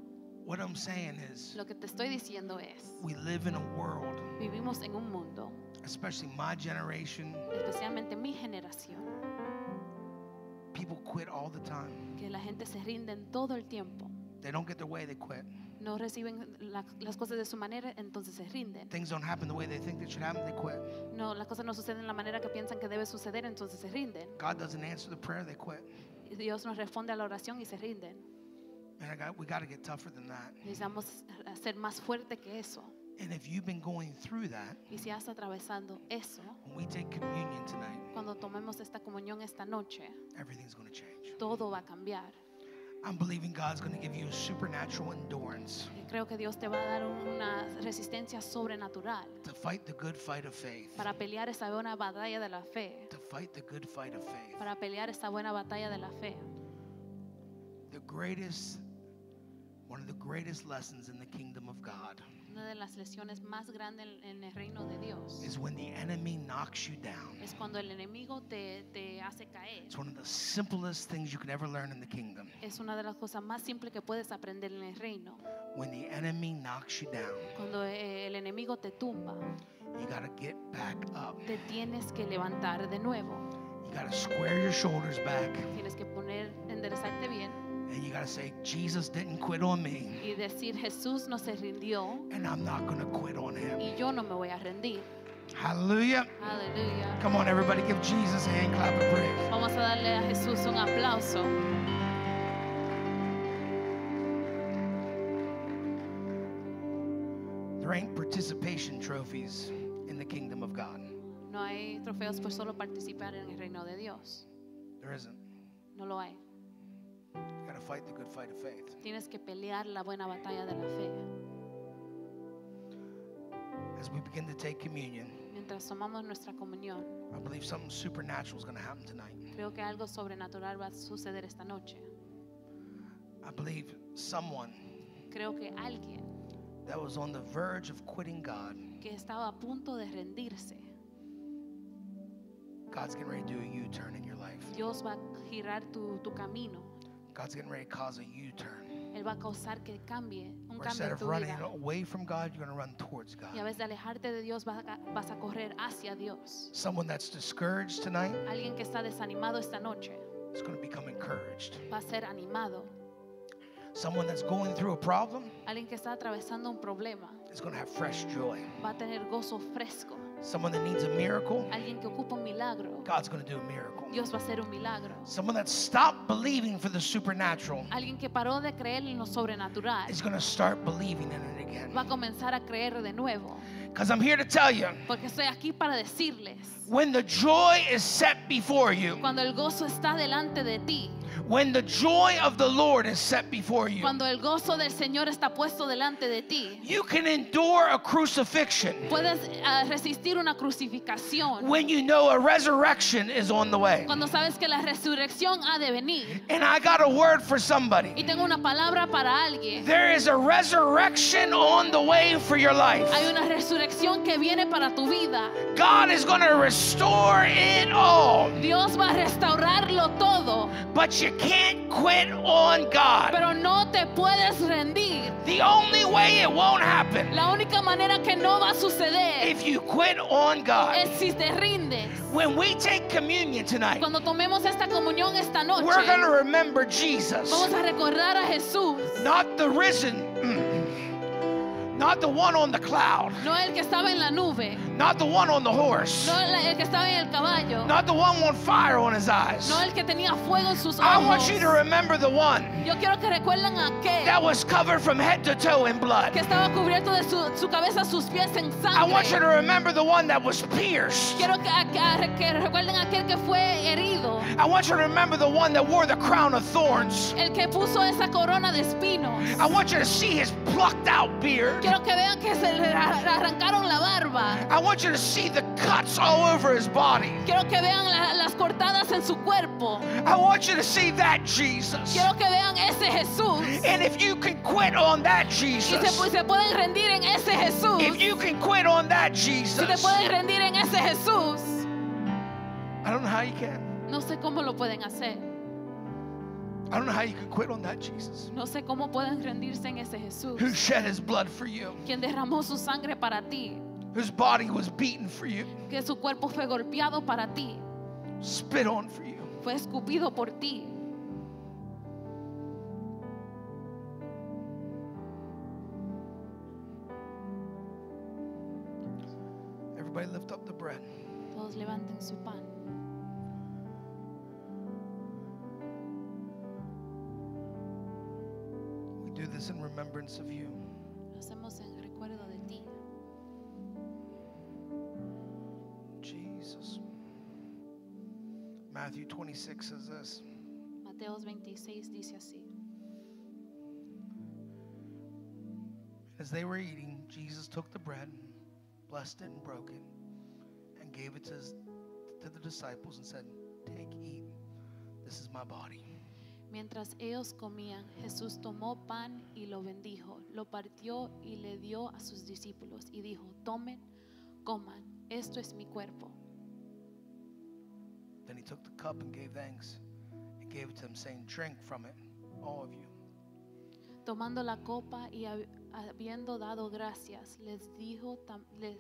[SPEAKER 1] What I'm saying is,
[SPEAKER 2] Lo que te estoy diciendo es,
[SPEAKER 1] we live in a world,
[SPEAKER 2] vivimos en un mundo,
[SPEAKER 1] especially my generation,
[SPEAKER 2] especialmente mi generación,
[SPEAKER 1] people quit all the time.
[SPEAKER 2] que la gente se rinde en todo el tiempo.
[SPEAKER 1] They don't get their way, they quit.
[SPEAKER 2] No reciben la- las cosas de su manera, entonces se rinden.
[SPEAKER 1] Things don't happen the way they think they should happen, they quit.
[SPEAKER 2] No, las cosas no suceden de la manera que piensan que debe suceder, entonces se rinden.
[SPEAKER 1] God doesn't answer the prayer, they quit.
[SPEAKER 2] Dios nos responde a la oración y se rinden.
[SPEAKER 1] Man, I got, we got to get tougher than that.
[SPEAKER 2] Necesitamos ser más fuerte que eso.
[SPEAKER 1] And if you've been going through that,
[SPEAKER 2] Y si has atravesando eso,
[SPEAKER 1] when we take communion tonight,
[SPEAKER 2] cuando tomemos esta comunión esta noche,
[SPEAKER 1] everything's going to change.
[SPEAKER 2] todo va a cambiar.
[SPEAKER 1] I'm believing God's going to give you a supernatural endurance
[SPEAKER 2] creo que Dios te va a dar una resistencia sobrenatural
[SPEAKER 1] to fight the good fight of faith.
[SPEAKER 2] para pelear esa buena batalla de la fe,
[SPEAKER 1] To fight the good fight of faith.
[SPEAKER 2] para pelear esa buena batalla de la fe.
[SPEAKER 1] The greatest, one of the greatest lessons in the kingdom of God
[SPEAKER 2] Una de las lesiones más grandes en- en el reino de Dios
[SPEAKER 1] is when the enemy knocks you down.
[SPEAKER 2] es cuando el enemigo te, te hace caer.
[SPEAKER 1] It's one of the simplest things you can ever learn in the kingdom.
[SPEAKER 2] Es una de las cosas más simples que puedes aprender en el reino.
[SPEAKER 1] When the enemy knocks you down,
[SPEAKER 2] Cuando eh, el enemigo te tumba,
[SPEAKER 1] you got to get back up.
[SPEAKER 2] te tienes que levantar de nuevo.
[SPEAKER 1] You got to square your shoulders back
[SPEAKER 2] Tienes que poner, enderezarte bien
[SPEAKER 1] and you got to say, Jesus didn't quit on me
[SPEAKER 2] y decir, Jesús no se rindió
[SPEAKER 1] and I'm not going to quit on him.
[SPEAKER 2] y yo no me voy a rendir.
[SPEAKER 1] Hallelujah.
[SPEAKER 2] Hallelujah.
[SPEAKER 1] Come on, everybody, give Jesus a hand clap of praise.
[SPEAKER 2] Vamos a darle a Jesús un aplauso.
[SPEAKER 1] There ain't participation trophies in the kingdom of God.
[SPEAKER 2] No hay trofeos por solo participar en el reino de Dios.
[SPEAKER 1] There isn't.
[SPEAKER 2] No lo hay.
[SPEAKER 1] You got to fight the good fight of faith.
[SPEAKER 2] Tienes que pelear la buena batalla de la fe.
[SPEAKER 1] As we begin to take communion,
[SPEAKER 2] Mientras tomamos nuestra comunión,
[SPEAKER 1] I believe something supernatural is going to happen tonight.
[SPEAKER 2] creo que algo sobrenatural va a suceder esta noche.
[SPEAKER 1] I believe someone
[SPEAKER 2] Creo que alguien
[SPEAKER 1] that was on the verge of quitting God,
[SPEAKER 2] que estaba a punto de rendirse,
[SPEAKER 1] God's getting ready to do a U turn in your life.
[SPEAKER 2] Dios va a girar tu, tu camino.
[SPEAKER 1] God's getting ready to cause a U turn.
[SPEAKER 2] Él va a causar que cambie, un
[SPEAKER 1] Where
[SPEAKER 2] cambio
[SPEAKER 1] instead
[SPEAKER 2] en
[SPEAKER 1] of
[SPEAKER 2] tu
[SPEAKER 1] running
[SPEAKER 2] vida.
[SPEAKER 1] away from God, you're going to run towards
[SPEAKER 2] Y a
[SPEAKER 1] God.
[SPEAKER 2] vez de alejarte de Dios vas a, vas a correr hacia Dios.
[SPEAKER 1] Someone that's discouraged tonight
[SPEAKER 2] Alguien que está desanimado esta noche
[SPEAKER 1] is going to become encouraged.
[SPEAKER 2] va a ser animado.
[SPEAKER 1] Someone that's going through a problem
[SPEAKER 2] Alguien que está atravesando un problema
[SPEAKER 1] is going to have fresh joy.
[SPEAKER 2] va a tener gozo fresco.
[SPEAKER 1] Someone that needs a miracle,
[SPEAKER 2] alguien que ocupa un milagro,
[SPEAKER 1] God's going to do a miracle.
[SPEAKER 2] Dios va a hacer un milagro.
[SPEAKER 1] Someone that stopped believing for the supernatural
[SPEAKER 2] Alguien que paró de creer en lo sobrenatural
[SPEAKER 1] is going to start believing in it again.
[SPEAKER 2] va a comenzar a creer de nuevo.
[SPEAKER 1] Because I'm here to tell you
[SPEAKER 2] Porque estoy aquí para decirles,
[SPEAKER 1] when the joy is set before you,
[SPEAKER 2] cuando el gozo está delante de ti,
[SPEAKER 1] when the joy of the Lord is set before you,
[SPEAKER 2] cuando el gozo del Señor está puesto delante de ti,
[SPEAKER 1] you can endure a crucifixion
[SPEAKER 2] puedes ah, resistir una crucificación.
[SPEAKER 1] when you know a resurrection is on the way.
[SPEAKER 2] Cuando sabes que la resurrección ha de venir.
[SPEAKER 1] And I got a word for somebody.
[SPEAKER 2] Y tengo una palabra para alguien.
[SPEAKER 1] There is a resurrection on the way for your life.
[SPEAKER 2] Hay una resurrección que viene para tu vida.
[SPEAKER 1] God is going to restore it all.
[SPEAKER 2] Dios va a restaurarlo todo,
[SPEAKER 1] But you can't quit on God.
[SPEAKER 2] pero no te puedes rendir.
[SPEAKER 1] The only way it won't happen
[SPEAKER 2] La única manera que no va a suceder
[SPEAKER 1] if you quit on God.
[SPEAKER 2] es si te rindes.
[SPEAKER 1] When we take communion tonight,
[SPEAKER 2] Cuando tomemos esta comunión esta noche,
[SPEAKER 1] we're going to remember Jesus,
[SPEAKER 2] vamos a recordar a Jesús,
[SPEAKER 1] not the risen, not the one on the cloud,
[SPEAKER 2] no el que estaba en la nube,
[SPEAKER 1] not the one on the horse,
[SPEAKER 2] no el que estaba en el caballo,
[SPEAKER 1] not the one on fire on his eyes.
[SPEAKER 2] no el que tenía fuego en sus ojos.
[SPEAKER 1] I want you to remember the one
[SPEAKER 2] Yo quiero que recuerden a aquel
[SPEAKER 1] that was covered from head to toe in blood.
[SPEAKER 2] que estaba cubierto de su, su cabeza sus pies en sangre.
[SPEAKER 1] I want you to remember the one that was pierced.
[SPEAKER 2] Quiero que, a- que- recuerden aquel que fue herido,
[SPEAKER 1] I want you to remember the one that wore the crown of thorns.
[SPEAKER 2] el que puso esa corona de espinos.
[SPEAKER 1] I want you to see his plucked out beard.
[SPEAKER 2] Quiero que vean que se le ar- arrancaron la barba.
[SPEAKER 1] I want you to see the cuts all over his body.
[SPEAKER 2] Quiero que vean la- las cortadas en su cuerpo.
[SPEAKER 1] I want you to see that Jesus.
[SPEAKER 2] Quiero que vean ese Jesús.
[SPEAKER 1] And if you can quit on that
[SPEAKER 2] Y se,
[SPEAKER 1] Jesus,
[SPEAKER 2] se pueden rendir en ese Jesús.
[SPEAKER 1] if you can quit on that
[SPEAKER 2] Si te
[SPEAKER 1] Jesus,
[SPEAKER 2] pueden rendir en ese Jesús.
[SPEAKER 1] I don't know how you can.
[SPEAKER 2] No sé cómo lo pueden hacer.
[SPEAKER 1] I don't know how you can quit on that Jesus
[SPEAKER 2] No sé cómo pueden rendirse en ese Jesús.
[SPEAKER 1] who shed his blood for you,
[SPEAKER 2] Quien derramó su sangre para ti.
[SPEAKER 1] whose body was beaten for you,
[SPEAKER 2] Que su cuerpo fue golpeado para ti.
[SPEAKER 1] spit on for you.
[SPEAKER 2] Fue escupido por ti.
[SPEAKER 1] Everybody lift up the bread.
[SPEAKER 2] Todos levanten su pan.
[SPEAKER 1] This in remembrance of you.
[SPEAKER 2] Lo hacemos en recuerdo de ti.
[SPEAKER 1] Jesus. Matthew 26 says this
[SPEAKER 2] Mateos 26 dice así.
[SPEAKER 1] As they were eating, Jesus took the bread, blessed it, and broke it, and gave it to, his, to the disciples and said, Take, eat. This is my body.
[SPEAKER 2] Mientras ellos comían, Jesús tomó pan y lo bendijo, lo partió y le dio a sus discípulos y dijo, tomen, coman, esto es mi cuerpo.
[SPEAKER 1] Then he took the cup and gave thanks and gave it to them, saying, Drink from it, all of you.
[SPEAKER 2] Tomando la copa y hab- habiendo dado gracias, les dijo, les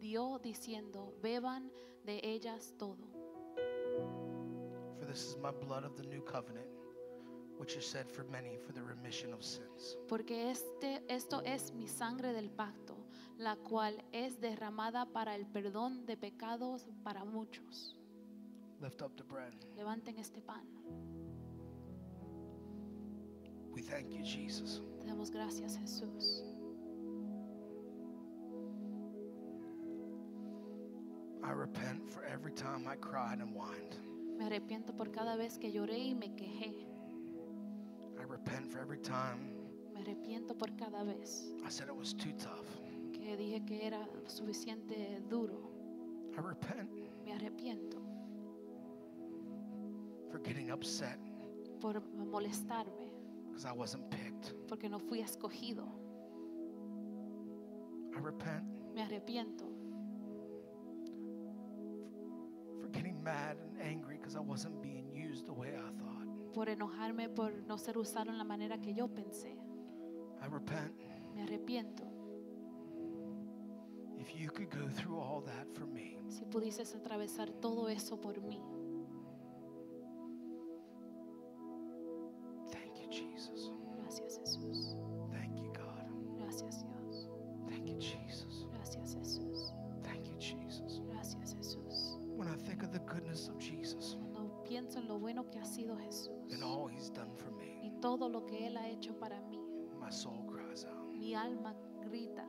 [SPEAKER 2] dio diciendo, beban de ellas todo,
[SPEAKER 1] For this is my blood of the new covenant, which is shed for many for the remission of sins.
[SPEAKER 2] porque este, esto es mi sangre del pacto, la cual es derramada para el perdón de pecados para muchos.
[SPEAKER 1] Lift up the bread.
[SPEAKER 2] Levanten este pan.
[SPEAKER 1] We thank you, Jesus.
[SPEAKER 2] Te damos gracias, Jesús.
[SPEAKER 1] I repent for every time I cried and whined.
[SPEAKER 2] Me arrepiento por cada vez que lloré y me quejé.
[SPEAKER 1] I repent for every time
[SPEAKER 2] Me arrepiento por cada vez
[SPEAKER 1] I said it was too tough.
[SPEAKER 2] que dije que era suficiente duro.
[SPEAKER 1] I repent
[SPEAKER 2] Me arrepiento
[SPEAKER 1] for getting upset
[SPEAKER 2] por molestarme,
[SPEAKER 1] because I wasn't picked.
[SPEAKER 2] porque no fui escogido.
[SPEAKER 1] I repent
[SPEAKER 2] Me arrepiento
[SPEAKER 1] for getting mad and angry because I wasn't being used the way I.
[SPEAKER 2] por enojarme, por no ser usado en la manera que yo pensé.
[SPEAKER 1] I repent.
[SPEAKER 2] Me arrepiento.
[SPEAKER 1] If you could go through all that for me.
[SPEAKER 2] Si pudieses atravesar todo eso por mí.
[SPEAKER 1] Thank you, Jesus.
[SPEAKER 2] Gracias, Jesús.
[SPEAKER 1] Thank you, God.
[SPEAKER 2] Gracias, Dios.
[SPEAKER 1] Thank you, Jesus.
[SPEAKER 2] Gracias, Jesús.
[SPEAKER 1] Thank you, Jesus.
[SPEAKER 2] Gracias, Jesús. When I think of the goodness
[SPEAKER 1] of Jesus. Cuando pienso en lo
[SPEAKER 2] bueno que ha sido todo lo que Él ha hecho para mí,
[SPEAKER 1] my soul cries out,
[SPEAKER 2] mi alma grita.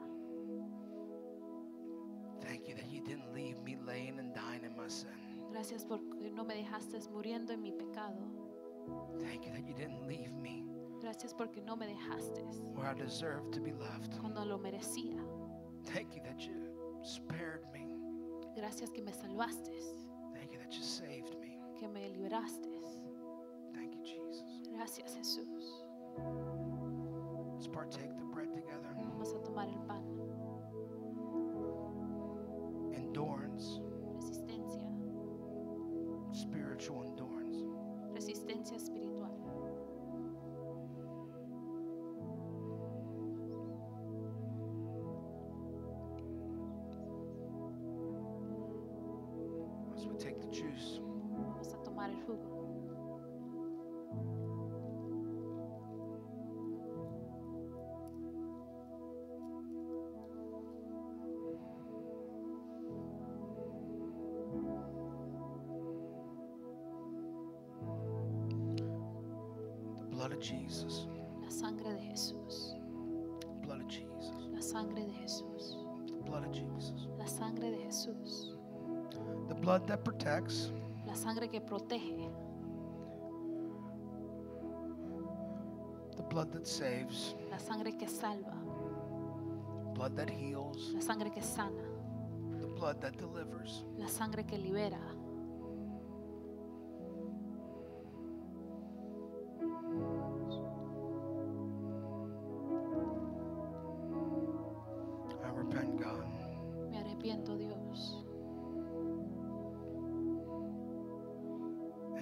[SPEAKER 1] Thank you that you didn't leave me laying and dying in my sin.
[SPEAKER 2] Gracias porque no me dejaste muriendo en mi pecado.
[SPEAKER 1] Thank you that you didn't leave me
[SPEAKER 2] Gracias porque no me dejaste
[SPEAKER 1] where I deserve to be left.
[SPEAKER 2] cuando lo merecía.
[SPEAKER 1] Thank you that you spared me.
[SPEAKER 2] Gracias que me salvaste,
[SPEAKER 1] Thank you that you saved me.
[SPEAKER 2] que me liberaste.
[SPEAKER 1] Thank you, Jesus.
[SPEAKER 2] Gracias Jesús.
[SPEAKER 1] Let's partake the bread together.
[SPEAKER 2] Vamos a tomar el pan.
[SPEAKER 1] Jesus,
[SPEAKER 2] La sangre de Jesús.
[SPEAKER 1] blood of Jesus,
[SPEAKER 2] La sangre de Jesús.
[SPEAKER 1] the blood of Jesus,
[SPEAKER 2] La sangre de Jesús.
[SPEAKER 1] the blood that protects,
[SPEAKER 2] La sangre que protege.
[SPEAKER 1] the blood that saves,
[SPEAKER 2] La sangre que salva.
[SPEAKER 1] blood that heals,
[SPEAKER 2] La sangre que sana.
[SPEAKER 1] the blood that delivers.
[SPEAKER 2] La sangre que libera.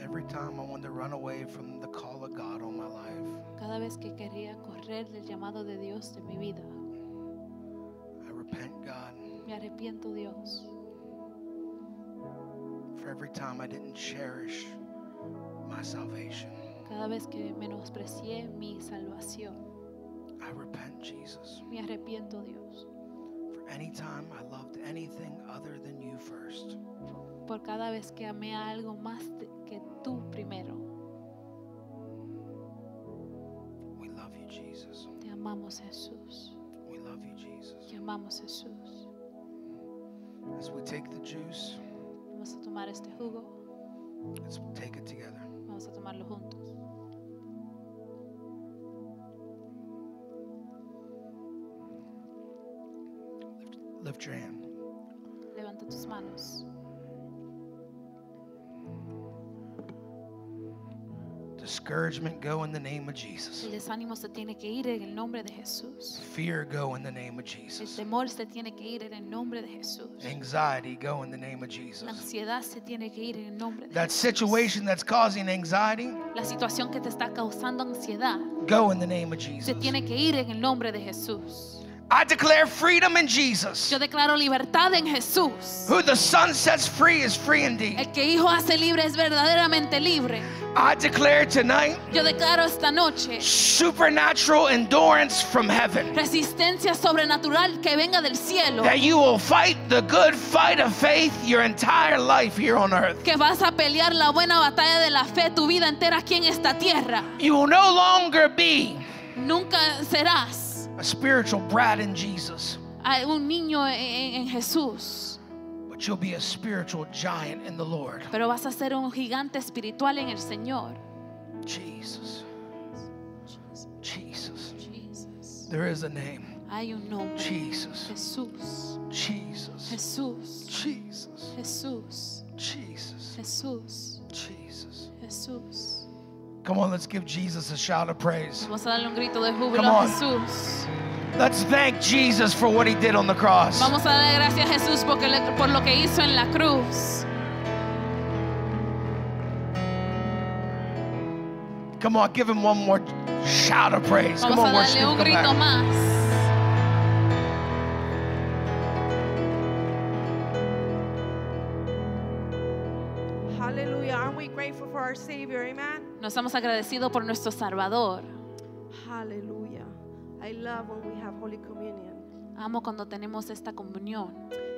[SPEAKER 1] Every time I want to run away from the call of God on my life,
[SPEAKER 2] Cada vez que quería correr del llamado de Dios de mi vida.
[SPEAKER 1] I repent, God,
[SPEAKER 2] Me arrepiento, Dios.
[SPEAKER 1] for every time I didn't cherish my salvation.
[SPEAKER 2] Cada vez que menosprecié mi salvación.
[SPEAKER 1] I repent, Jesus,
[SPEAKER 2] Me arrepiento, Dios.
[SPEAKER 1] for any time I loved anything other than you first.
[SPEAKER 2] Por cada vez que amé a algo más que tú primero.
[SPEAKER 1] We love you, Jesus.
[SPEAKER 2] Te amamos, Jesús.
[SPEAKER 1] We love you, Jesus.
[SPEAKER 2] Te amamos, Jesús.
[SPEAKER 1] As we take the juice,
[SPEAKER 2] Vamos a tomar este jugo.
[SPEAKER 1] let's take it together.
[SPEAKER 2] Vamos a tomarlo juntos.
[SPEAKER 1] Lift your hand.
[SPEAKER 2] Levanta tus manos.
[SPEAKER 1] Discouragement, go in the name of Jesus.
[SPEAKER 2] El desánimo se tiene que ir en el nombre de Jesús.
[SPEAKER 1] Fear, go in the name of
[SPEAKER 2] El
[SPEAKER 1] Jesus.
[SPEAKER 2] temor se tiene que ir en el nombre de Jesús.
[SPEAKER 1] Anxiety, go in the name of
[SPEAKER 2] La
[SPEAKER 1] Jesus.
[SPEAKER 2] ansiedad se tiene que ir en el nombre de
[SPEAKER 1] That
[SPEAKER 2] Jesús.
[SPEAKER 1] situation that's causing anxiety,
[SPEAKER 2] La situación que te está causando ansiedad
[SPEAKER 1] go in the name of
[SPEAKER 2] se
[SPEAKER 1] Jesus.
[SPEAKER 2] tiene que ir en el nombre de Jesús.
[SPEAKER 1] I declare freedom in Jesus.
[SPEAKER 2] Yo declaro libertad en Jesús.
[SPEAKER 1] Who the Son sets free is free indeed.
[SPEAKER 2] El que Hijo hace libre es verdaderamente libre.
[SPEAKER 1] I declare tonight
[SPEAKER 2] Yo declaro esta noche
[SPEAKER 1] supernatural endurance from heaven.
[SPEAKER 2] resistencia sobrenatural que venga del cielo.
[SPEAKER 1] That you will fight the good fight of faith your entire life here on earth.
[SPEAKER 2] Que vas a pelear la buena batalla de la fe tu vida entera aquí en esta tierra.
[SPEAKER 1] You will no longer be
[SPEAKER 2] Nunca serás
[SPEAKER 1] a spiritual brat in Jesus,
[SPEAKER 2] un niño en, Jesús,
[SPEAKER 1] you'll be a spiritual giant in the Lord.
[SPEAKER 2] pero vas a ser un gigante espiritual en el Señor.
[SPEAKER 1] Jesus. Jesus.
[SPEAKER 2] Jesus.
[SPEAKER 1] There is a name.
[SPEAKER 2] Hay un nombre.
[SPEAKER 1] Jesus.
[SPEAKER 2] Jesús.
[SPEAKER 1] Jesus.
[SPEAKER 2] Jesús.
[SPEAKER 1] Jesus.
[SPEAKER 2] Jesús.
[SPEAKER 1] Jesus.
[SPEAKER 2] Jesús.
[SPEAKER 1] Jesus.
[SPEAKER 2] Jesús.
[SPEAKER 1] Come on, let's give Jesus a shout of praise.
[SPEAKER 2] Vamos a darle un grito de júbilo
[SPEAKER 1] Come
[SPEAKER 2] a
[SPEAKER 1] on.
[SPEAKER 2] Jesús.
[SPEAKER 1] Let's thank Jesus for what he did on the cross.
[SPEAKER 2] Vamos a darle gracias a Jesús porque por lo que hizo en la cruz.
[SPEAKER 1] Come on, give him one more shout of praise. Come
[SPEAKER 2] Vamos a
[SPEAKER 1] on, worship
[SPEAKER 2] darle
[SPEAKER 1] him.
[SPEAKER 2] un
[SPEAKER 1] Come
[SPEAKER 2] grito
[SPEAKER 1] back.
[SPEAKER 2] más.
[SPEAKER 3] Hallelujah. Aren't we grateful for our Savior? Amen.
[SPEAKER 2] Nos estamos agradecidos por nuestro Salvador.
[SPEAKER 3] Hallelujah. I love when we have Holy Communion.
[SPEAKER 2] Amo cuando tenemos esta comunión.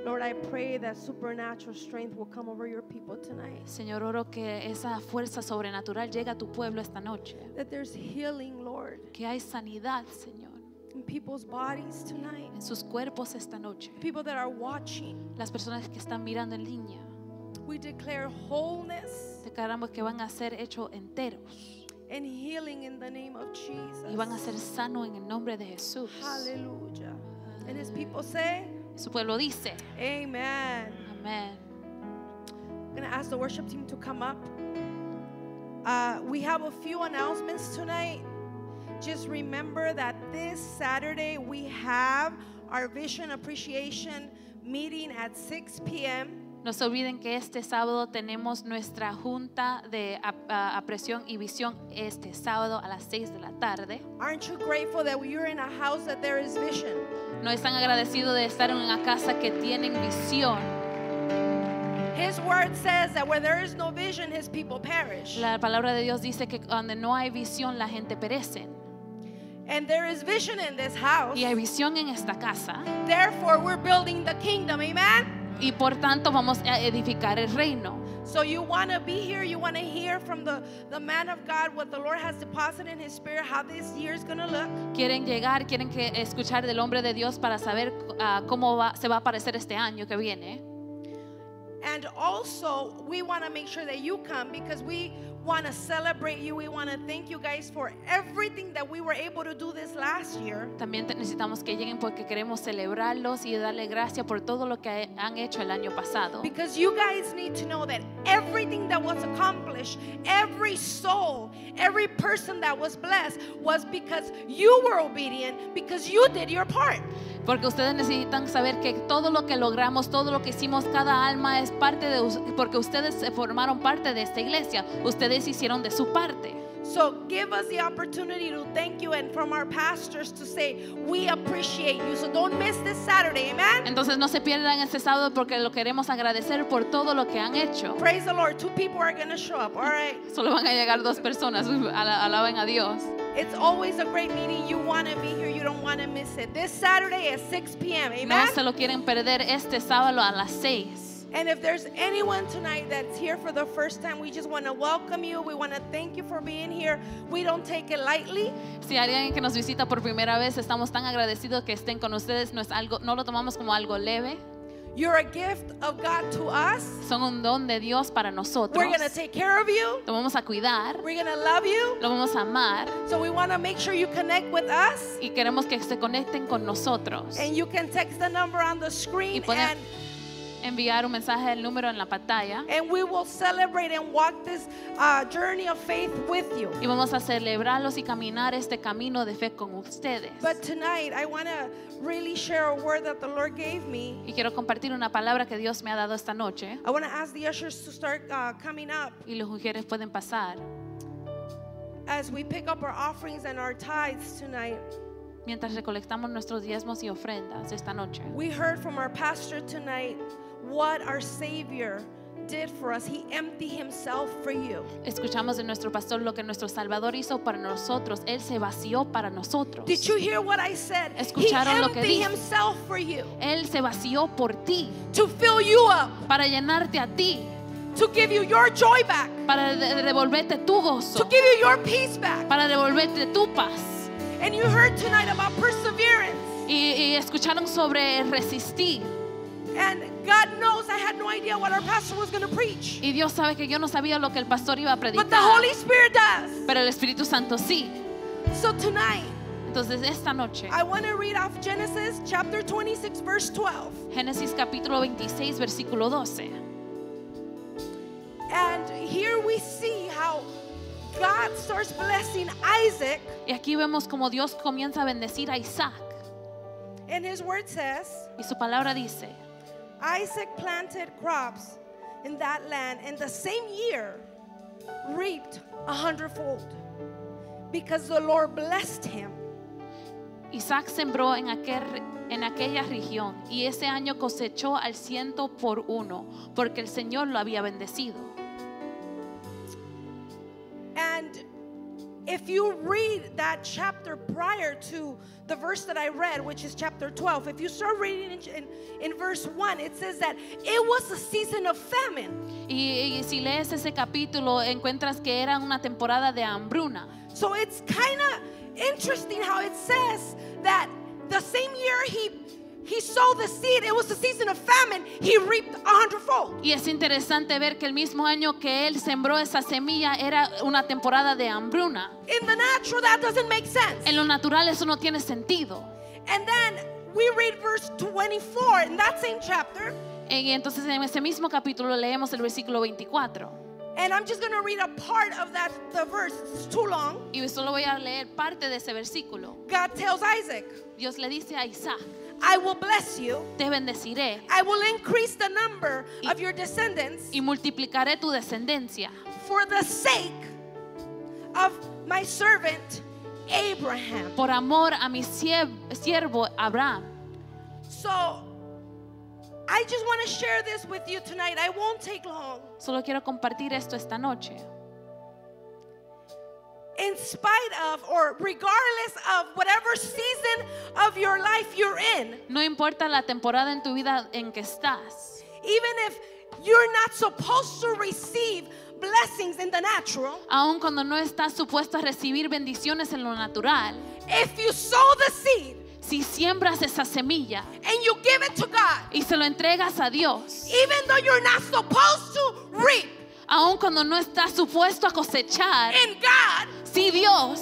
[SPEAKER 3] Lord, I pray that supernatural strength will come over your people tonight.
[SPEAKER 2] Señor, oro que esa fuerza sobrenatural llegue a tu pueblo esta noche.
[SPEAKER 3] That there's healing, Lord,
[SPEAKER 2] Que hay sanidad, Señor,
[SPEAKER 3] in people's bodies tonight.
[SPEAKER 2] en sus cuerpos esta noche.
[SPEAKER 3] People that are watching,
[SPEAKER 2] Las personas que están mirando en línea,
[SPEAKER 3] we declare wholeness
[SPEAKER 2] declaramos que van a ser hechos enteros
[SPEAKER 3] and healing in the name of Jesus.
[SPEAKER 2] y van a ser sanos en el nombre de Jesús.
[SPEAKER 3] Hallelujah. And his people say,
[SPEAKER 2] Su pueblo dice,
[SPEAKER 3] Amen.
[SPEAKER 2] amén.
[SPEAKER 3] I'm going to ask the worship team to come up. Uh, we have a few announcements tonight. Just remember that this Saturday we have our Vision Appreciation meeting at 6 p.m.
[SPEAKER 2] No se olviden que este sábado tenemos nuestra junta de apreciación y visión este sábado a las 6 de la tarde.
[SPEAKER 3] Aren't you grateful that you're in a house that there is vision?
[SPEAKER 2] No están agradecidos de estar en una casa que tienen visión.
[SPEAKER 3] His word says that where there is no vision, his people perish.
[SPEAKER 2] La palabra de Dios dice que donde no hay visión la gente perece.
[SPEAKER 3] And there is vision in this house.
[SPEAKER 2] Y hay visión en esta casa
[SPEAKER 3] Therefore, we're building the kingdom. Amen.
[SPEAKER 2] Y por tanto vamos a edificar el reino.
[SPEAKER 3] So you want to be here, you want to hear from the, the man of God what the Lord has deposited in his spirit, how this year is going to look.
[SPEAKER 2] Quieren llegar, quieren que escuchar del hombre de Dios para saber ah, cómo va- se va a aparecer este año que viene.
[SPEAKER 3] And also, we want to make sure that you come because we want to celebrate you. We want to thank you guys for everything that we were able to do this last year.
[SPEAKER 2] También necesitamos que lleguen porque queremos celebrarlos y darle gracias por todo lo que han hecho el año pasado.
[SPEAKER 3] Because you guys need to know that everything that was accomplished, every soul, every person that was blessed was because you were obedient, because you did your part.
[SPEAKER 2] Porque ustedes necesitan saber que todo lo que logramos, todo lo que hicimos, cada alma es parte de porque ustedes se formaron parte de esta iglesia. Ustedes hicieron de su parte.
[SPEAKER 3] So give us the opportunity to thank you and from our pastors to say, we appreciate you. So don't miss this Saturday, amen?
[SPEAKER 2] Entonces no se pierdan este sábado porque lo queremos agradecer por todo lo que han hecho.
[SPEAKER 3] Praise the Lord. Two people are going to show up, all right?
[SPEAKER 2] Solo van a llegar dos personas. Ala- Alaben a Dios.
[SPEAKER 3] It's always a great meeting. You want to be here, you don't want to miss it. This Saturday at 6 p.m.,
[SPEAKER 2] No
[SPEAKER 3] amen?
[SPEAKER 2] se lo quieren perder este sábado a las seis.
[SPEAKER 3] And if there's anyone tonight that's here for the first time, we just want to welcome you. We want to thank you for being here. We don't take it lightly.
[SPEAKER 2] Si hay alguien que nos visita por primera vez, estamos tan agradecidos que estén con ustedes. No, es algo, no lo tomamos como algo leve.
[SPEAKER 3] You're a gift of God to us.
[SPEAKER 2] Son un don de Dios para nosotros.
[SPEAKER 3] We're going to take care of you.
[SPEAKER 2] Lo vamos a cuidar,
[SPEAKER 3] We're going to love you.
[SPEAKER 2] lo vamos a amar
[SPEAKER 3] So we want to make sure you connect with us.
[SPEAKER 2] y queremos que se conecten con nosotros.
[SPEAKER 3] And you can text the number on the screen
[SPEAKER 2] Y
[SPEAKER 3] and,
[SPEAKER 2] Enviar un mensaje del número en la pantalla
[SPEAKER 3] and we will celebrate and walk this uh, journey of faith with you.
[SPEAKER 2] y vamos a celebrarlos y caminar este camino de fe con ustedes.
[SPEAKER 3] But tonight, I want to really share a word that the Lord gave me.
[SPEAKER 2] Y quiero compartir una palabra que Dios me ha dado esta noche
[SPEAKER 3] I want to ask the ushers to start uh, coming up
[SPEAKER 2] y los mujeres pueden pasar.
[SPEAKER 3] as we pick up our offerings and our tithes tonight.
[SPEAKER 2] Mientras recolectamos nuestros diezmos y ofrendas esta noche.
[SPEAKER 3] We heard from our pastor tonight what our Savior did for us. He emptied himself for you.
[SPEAKER 2] Escuchamos de nuestro pastor lo que nuestro Salvador hizo para nosotros. Él se vació para nosotros.
[SPEAKER 3] Did you hear what I said? He
[SPEAKER 2] Escucharon lo que
[SPEAKER 3] emptied
[SPEAKER 2] dije.
[SPEAKER 3] himself for you
[SPEAKER 2] Él se vació por ti,
[SPEAKER 3] to fill you up,
[SPEAKER 2] para llenarte a ti,
[SPEAKER 3] to give you your joy back,
[SPEAKER 2] para de- devolverte tu
[SPEAKER 3] to
[SPEAKER 2] gozo,
[SPEAKER 3] give you your peace back.
[SPEAKER 2] para devolverte tu paz.
[SPEAKER 3] And you heard tonight about perseverance.
[SPEAKER 2] Y, y escucharon sobre resistir.
[SPEAKER 3] And God knows I had no idea what our pastor was going to preach.
[SPEAKER 2] Y Dios sabe que yo no sabía lo que el pastor iba a
[SPEAKER 3] But the
[SPEAKER 2] predicar,
[SPEAKER 3] Holy Spirit does.
[SPEAKER 2] pero el Espíritu Santo sí.
[SPEAKER 3] So tonight,
[SPEAKER 2] Entonces esta noche,
[SPEAKER 3] I want to read off Genesis chapter 26, verse 12.
[SPEAKER 2] Génesis capítulo 26, versículo 12.
[SPEAKER 3] And here we see how God starts blessing Isaac.
[SPEAKER 2] Y aquí vemos como Dios comienza a bendecir a Isaac.
[SPEAKER 3] And his word says,
[SPEAKER 2] Y su palabra dice,
[SPEAKER 3] Isaac planted crops in that land, and the same year reaped a hundredfold because the Lord blessed him.
[SPEAKER 2] Isaac sembró en, aquel, en aquella región y ese año cosechó al ciento por uno, porque el Señor lo había bendecido.
[SPEAKER 3] And if you read that chapter prior to the verse that I read, which is chapter 12, if you start reading in, in, in verse 1, it says that it was a season of famine.
[SPEAKER 2] Y, y si lees ese capítulo, encuentras que era una temporada de hambruna.
[SPEAKER 3] So it's kind of interesting how it says that the same year he he sowed the seed, it was a season of famine, he reaped a hundredfold.
[SPEAKER 2] Y es interesante ver que el mismo año que él sembró esa semilla era una temporada de hambruna.
[SPEAKER 3] In the natural, that doesn't make sense.
[SPEAKER 2] En lo natural eso no tiene sentido.
[SPEAKER 3] And then we read verse 24 in that same chapter.
[SPEAKER 2] Y entonces en ese mismo capítulo leemos el versículo 24.
[SPEAKER 3] And I'm just going to read a part of that the verse. It's too long.
[SPEAKER 2] Y solo voy a leer parte de ese versículo.
[SPEAKER 3] God tells Isaac,
[SPEAKER 2] Dios le dice a Isaac,
[SPEAKER 3] I will bless you.
[SPEAKER 2] te bendeciré
[SPEAKER 3] I will increase the number of your descendants
[SPEAKER 2] y multiplicaré tu descendencia
[SPEAKER 3] for the sake of my servant Abraham.
[SPEAKER 2] por amor a mi sierv- siervo Abraham.
[SPEAKER 3] So I just want to share this with you tonight. I won't take long.
[SPEAKER 2] Solo quiero compartir esto esta noche.
[SPEAKER 3] In spite of or regardless of whatever season of your life you're in,
[SPEAKER 2] No importa la temporada en tu vida en que estás.
[SPEAKER 3] even if you're not supposed to receive blessings in the natural,
[SPEAKER 2] Aun cuando no estás supuesto a recibir bendiciones en lo natural,
[SPEAKER 3] if you sow the seed
[SPEAKER 2] si siembras esa semilla
[SPEAKER 3] and you give it to God,
[SPEAKER 2] y se lo entregas a Dios,
[SPEAKER 3] even though you're not supposed to reap
[SPEAKER 2] aun cuando no estás supuesto a cosechar,
[SPEAKER 3] in God,
[SPEAKER 2] si Dios,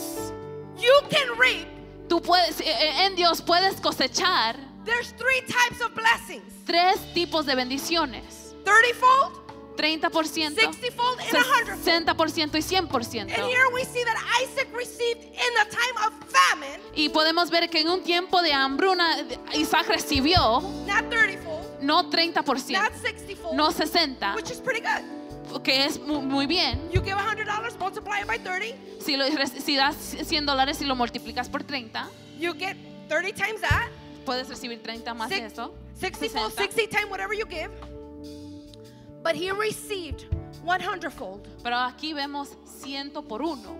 [SPEAKER 3] you can reap.
[SPEAKER 2] tú puedes, eh, eh, en Dios puedes cosechar
[SPEAKER 3] There's three types of blessings
[SPEAKER 2] tres tipos de bendiciones.
[SPEAKER 3] 30 fold,
[SPEAKER 2] 30%,
[SPEAKER 3] 60 fold, and 100 fold.
[SPEAKER 2] 60% y 100%.
[SPEAKER 3] And here we see that Isaac received in a time of famine,
[SPEAKER 2] Y podemos ver que en un tiempo de hambruna Isaac recibió
[SPEAKER 3] not 30 fold,
[SPEAKER 2] no 30%,
[SPEAKER 3] not 60 fold,
[SPEAKER 2] no 60,
[SPEAKER 3] which is pretty good.
[SPEAKER 2] Que es mu- muy bien.
[SPEAKER 3] You give $100, multiply it by 30,
[SPEAKER 2] Si, lo, si das 100 dólares y lo multiplicas por 30,
[SPEAKER 3] you get 30 times that.
[SPEAKER 2] puedes recibir 30 más de
[SPEAKER 3] Six-
[SPEAKER 2] eso.
[SPEAKER 3] 60 fold,
[SPEAKER 2] 60.
[SPEAKER 3] 60 times whatever you give. But he received 100 fold.
[SPEAKER 2] Pero aquí vemos ciento por uno.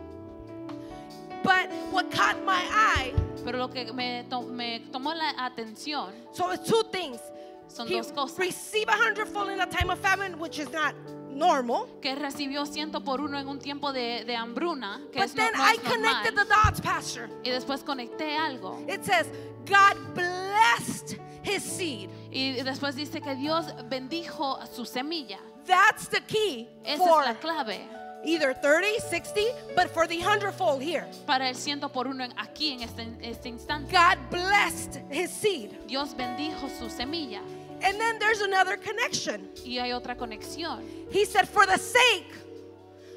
[SPEAKER 3] But what caught my eye,
[SPEAKER 2] Pero lo que me, to- me tomó la atención
[SPEAKER 3] so it's two things.
[SPEAKER 2] son
[SPEAKER 3] He
[SPEAKER 2] dos cosas.
[SPEAKER 3] received 100 fold in a time of famine, which is not normal.
[SPEAKER 2] Que recibió ciento por uno en un tiempo de, de hambruna, que
[SPEAKER 3] But
[SPEAKER 2] es no,
[SPEAKER 3] then
[SPEAKER 2] no
[SPEAKER 3] I connected
[SPEAKER 2] normal.
[SPEAKER 3] the dots, Pastor.
[SPEAKER 2] Y después conecté algo.
[SPEAKER 3] It says, God blessed his seed.
[SPEAKER 2] Y después dice que Dios bendijo su semilla.
[SPEAKER 3] That's the key
[SPEAKER 2] Esa
[SPEAKER 3] for
[SPEAKER 2] es la clave
[SPEAKER 3] either 30, 60, but for the hundredfold here.
[SPEAKER 2] para el ciento por uno aquí en este, este instante.
[SPEAKER 3] God blessed his seed.
[SPEAKER 2] Dios bendijo su semilla.
[SPEAKER 3] And then there's another connection.
[SPEAKER 2] Y hay otra conexión.
[SPEAKER 3] He said, For the sake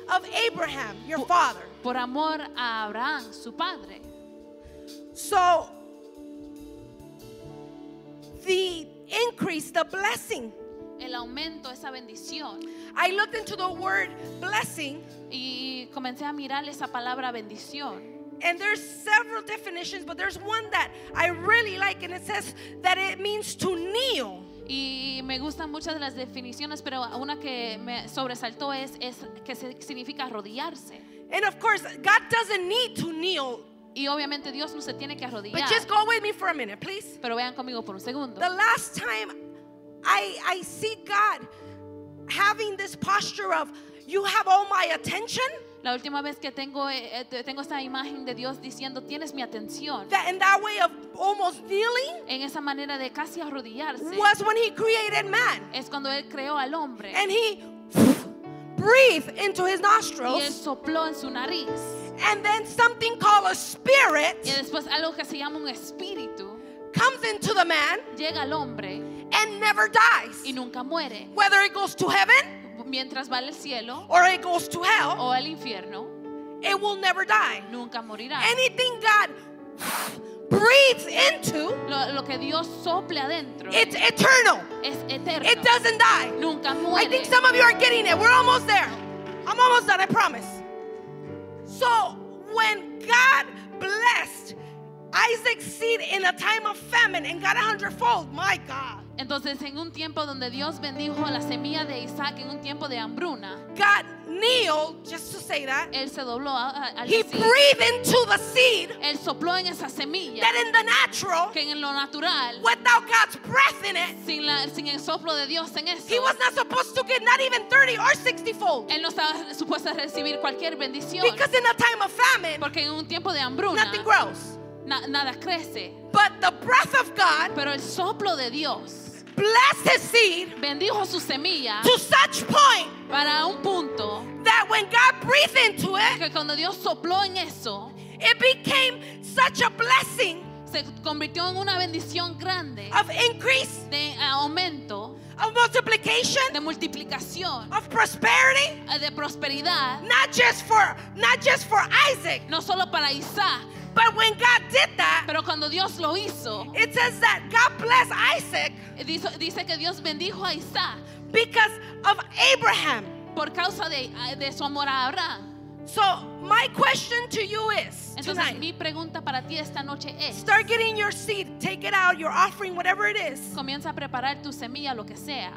[SPEAKER 3] of Abraham, your father.
[SPEAKER 2] Por amor a Abraham, su padre.
[SPEAKER 3] So, the increase, the blessing.
[SPEAKER 2] El aumento, esa bendición.
[SPEAKER 3] I looked into the word blessing,
[SPEAKER 2] Y comencé a mirar esa palabra bendición.
[SPEAKER 3] and there's several definitions, but there's one that I really like, and it says that it means to kneel.
[SPEAKER 2] Y me gustan muchas de las definiciones, pero una que me sobresaltó es, es que significa arrodillarse.
[SPEAKER 3] And of course, God doesn't need to kneel,
[SPEAKER 2] Y obviamente Dios no se tiene que
[SPEAKER 3] but
[SPEAKER 2] arrodillar.
[SPEAKER 3] just go with me for a minute, please.
[SPEAKER 2] Pero vean conmigo por un segundo.
[SPEAKER 3] The last time I, I see God having this posture of, you have all my attention,
[SPEAKER 2] La última vez que tengo, eh, eh, tengo esta imagen de Dios diciendo, tienes mi atención,
[SPEAKER 3] that in that way of almost kneeling,
[SPEAKER 2] en esa manera de casi arrodillarse,
[SPEAKER 3] was when He created man.
[SPEAKER 2] es cuando Él creó al hombre
[SPEAKER 3] And He breathed into His
[SPEAKER 2] y Él
[SPEAKER 3] nostrils,
[SPEAKER 2] sopló en su nariz.
[SPEAKER 3] and then something called a
[SPEAKER 2] Y
[SPEAKER 3] spirit
[SPEAKER 2] después algo que se llama un espíritu
[SPEAKER 3] comes into the man
[SPEAKER 2] llega al hombre
[SPEAKER 3] and never dies.
[SPEAKER 2] y nunca muere.
[SPEAKER 3] Whether it goes to heaven
[SPEAKER 2] Mientras va al cielo
[SPEAKER 3] or it goes to hell,
[SPEAKER 2] o al infierno,
[SPEAKER 3] it will never die.
[SPEAKER 2] nunca morirá.
[SPEAKER 3] Anything God breathes into,
[SPEAKER 2] Lo, lo que Dios sople adentro
[SPEAKER 3] it's eternal.
[SPEAKER 2] es eterno.
[SPEAKER 3] It doesn't die.
[SPEAKER 2] Nunca
[SPEAKER 3] I think some of you are getting it. We're almost there. I'm almost done, I promise. So, when God blessed Isaac's seed in a time of famine and got a hundredfold, my God,
[SPEAKER 2] Entonces, en un tiempo donde Dios bendijo la semilla de Isaac, en un tiempo de hambruna,
[SPEAKER 3] God kneeled, just to say that,
[SPEAKER 2] Él se dobló a- a- al
[SPEAKER 3] he
[SPEAKER 2] decir,
[SPEAKER 3] breathed into the seed
[SPEAKER 2] Él sopló en esa semilla
[SPEAKER 3] that in the natural,
[SPEAKER 2] que en lo natural,
[SPEAKER 3] without God's breath in it,
[SPEAKER 2] sin, la- sin el soplo de Dios en
[SPEAKER 3] he
[SPEAKER 2] eso,
[SPEAKER 3] was not supposed to get not even 30 or 60 fold.
[SPEAKER 2] Él no estaba supuesto a recibir cualquier bendición.
[SPEAKER 3] Because in a time of famine,
[SPEAKER 2] Porque en un tiempo de hambruna,
[SPEAKER 3] nothing grows.
[SPEAKER 2] na- nada crece.
[SPEAKER 3] But the breath of God
[SPEAKER 2] Pero el soplo de Dios
[SPEAKER 3] blessed his seed
[SPEAKER 2] bendijo su semilla
[SPEAKER 3] to such point
[SPEAKER 2] para un punto
[SPEAKER 3] that when God breathed into it,
[SPEAKER 2] que cuando Dios sopló en eso,
[SPEAKER 3] it became such a blessing
[SPEAKER 2] se convirtió en una bendición grande
[SPEAKER 3] of increase,
[SPEAKER 2] de aumento,
[SPEAKER 3] of multiplication,
[SPEAKER 2] de multiplicación,
[SPEAKER 3] of prosperity,
[SPEAKER 2] de prosperidad,
[SPEAKER 3] not just for not just for Isaac,
[SPEAKER 2] no solo para Isaac,
[SPEAKER 3] but when God did that,
[SPEAKER 2] pero cuando Dios lo hizo,
[SPEAKER 3] it says that God blessed Isaac
[SPEAKER 2] dice, dice que Dios bendijo a Isaac
[SPEAKER 3] because of Abraham.
[SPEAKER 2] por causa de, de su amor a Abraham.
[SPEAKER 3] So my question to you is
[SPEAKER 2] Entonces
[SPEAKER 3] tonight,
[SPEAKER 2] mi pregunta para ti esta noche es,
[SPEAKER 3] start getting your seed, take it out, your offering, whatever it is.
[SPEAKER 2] comienza a preparar tu semilla, lo que sea.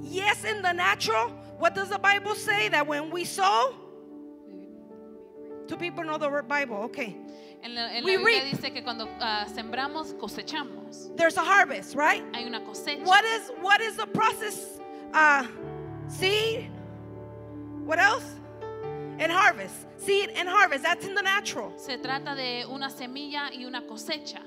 [SPEAKER 3] Yes, in the natural, what does the Bible say? That when we sow, two people know the word Bible, okay.
[SPEAKER 2] En la, en la Biblia
[SPEAKER 3] reap.
[SPEAKER 2] dice que cuando ah, sembramos cosechamos.
[SPEAKER 3] There's a harvest, right?
[SPEAKER 2] Hay una cosecha.
[SPEAKER 3] What is what is the process? Uh, seed. What else? And harvest. Seed and harvest. That's in the natural.
[SPEAKER 2] Se trata de una semilla y una cosecha.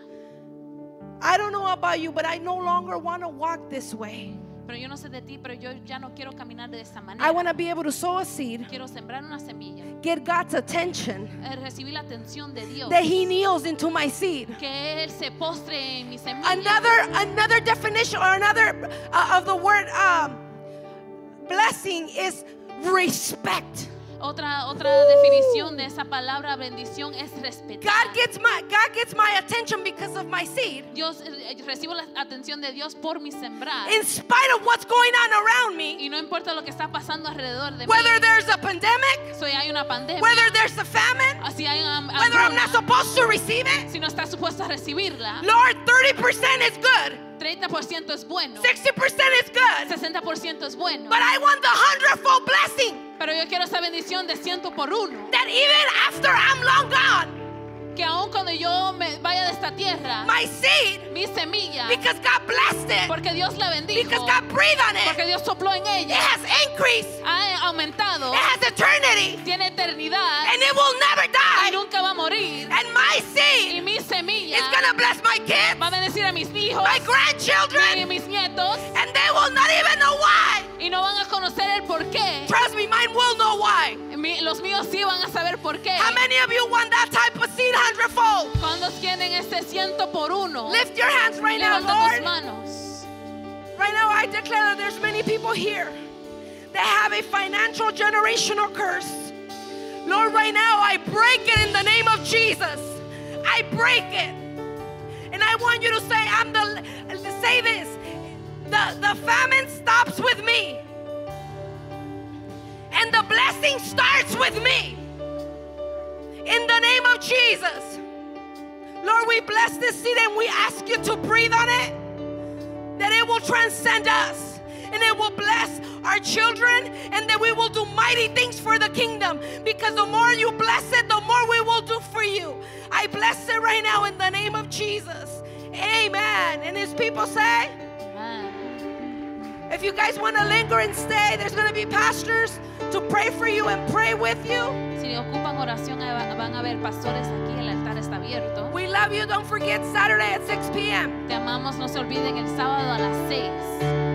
[SPEAKER 3] I don't know about you, but I no longer want to walk this way.
[SPEAKER 2] Pero yo no sé de ti, pero yo ya no quiero caminar de esa
[SPEAKER 3] I want to be able to sow a seed,
[SPEAKER 2] Quiero sembrar una semilla,
[SPEAKER 3] get God's attention,
[SPEAKER 2] eh, recibir la atención de Dios.
[SPEAKER 3] that He kneels into my seed.
[SPEAKER 2] Que Él se postre en mi semilla.
[SPEAKER 3] Another another definition or another uh, of the word um, blessing is respect.
[SPEAKER 2] Otra, otra definición de esa palabra bendición es respetar.
[SPEAKER 3] God gets my God gets my attention because of my seed.
[SPEAKER 2] Dios, eh, recibo la atención de Dios por mi sembrar.
[SPEAKER 3] In spite of what's going on around me,
[SPEAKER 2] Y no importa lo que está pasando alrededor de
[SPEAKER 3] whether
[SPEAKER 2] mí.
[SPEAKER 3] there's a pandemic,
[SPEAKER 2] Si hay una pandemia.
[SPEAKER 3] whether there's a famine,
[SPEAKER 2] si hay
[SPEAKER 3] whether I'm not supposed to receive it.
[SPEAKER 2] si no está supuesto a recibirla.
[SPEAKER 3] Lord, 30% is good.
[SPEAKER 2] 30% es bueno.
[SPEAKER 3] 60% is good.
[SPEAKER 2] 60% es bueno.
[SPEAKER 3] But I want the hundredfold blessing
[SPEAKER 2] Pero yo quiero esa bendición de ciento por uno.
[SPEAKER 3] that even after I'm long gone,
[SPEAKER 2] Que aun cuando yo me vaya de esta tierra,
[SPEAKER 3] my seed,
[SPEAKER 2] mi semilla,
[SPEAKER 3] because God blessed it,
[SPEAKER 2] porque Dios la bendijo,
[SPEAKER 3] because God breathed on
[SPEAKER 2] porque
[SPEAKER 3] it,
[SPEAKER 2] Dios sopló en
[SPEAKER 3] it
[SPEAKER 2] ella,
[SPEAKER 3] has increased,
[SPEAKER 2] ha aumentado,
[SPEAKER 3] it has eternity,
[SPEAKER 2] tiene eternidad
[SPEAKER 3] and it will never
[SPEAKER 2] y
[SPEAKER 3] die.
[SPEAKER 2] nunca va a morir.
[SPEAKER 3] And my
[SPEAKER 2] Y
[SPEAKER 3] seed
[SPEAKER 2] mi semilla
[SPEAKER 3] is to bless my kids,
[SPEAKER 2] va a bendecir a mis hijos
[SPEAKER 3] my
[SPEAKER 2] y
[SPEAKER 3] grandchildren,
[SPEAKER 2] mis nietos
[SPEAKER 3] and they will not even know why.
[SPEAKER 2] Y no van a conocer el por qué.
[SPEAKER 3] Trust me, mine will know why.
[SPEAKER 2] Mi- Los míos sí van a saber por qué.
[SPEAKER 3] How many of you want that type of seed hundredfold?
[SPEAKER 2] Cuando tienen ese ciento por uno,
[SPEAKER 3] Lift your hands right now,
[SPEAKER 2] levanta tus
[SPEAKER 3] Lord.
[SPEAKER 2] manos.
[SPEAKER 3] Right now, I declare that there's many people here that have a financial generational curse. Lord, right now, I break it in the name of Jesus. I break it. And I want you to say, I'm the, say this. The, the famine stops with me. And the blessing starts with me. In the name of Jesus. Lord, we bless this seed and we ask you to breathe on it that it will transcend us and it will bless our children and that we will do mighty things for the kingdom because the more you bless it the more we will do for you i bless it right now in the name of jesus amen and his people say. If you guys want to linger and stay there's going to be pastors to pray for you and pray with you
[SPEAKER 2] Si ocupan oración, van a pastores aquí, el altar está abierto.
[SPEAKER 3] we love you don't forget saturday at 6 p.m
[SPEAKER 2] Te amamos, no se olviden el sábado a las 6.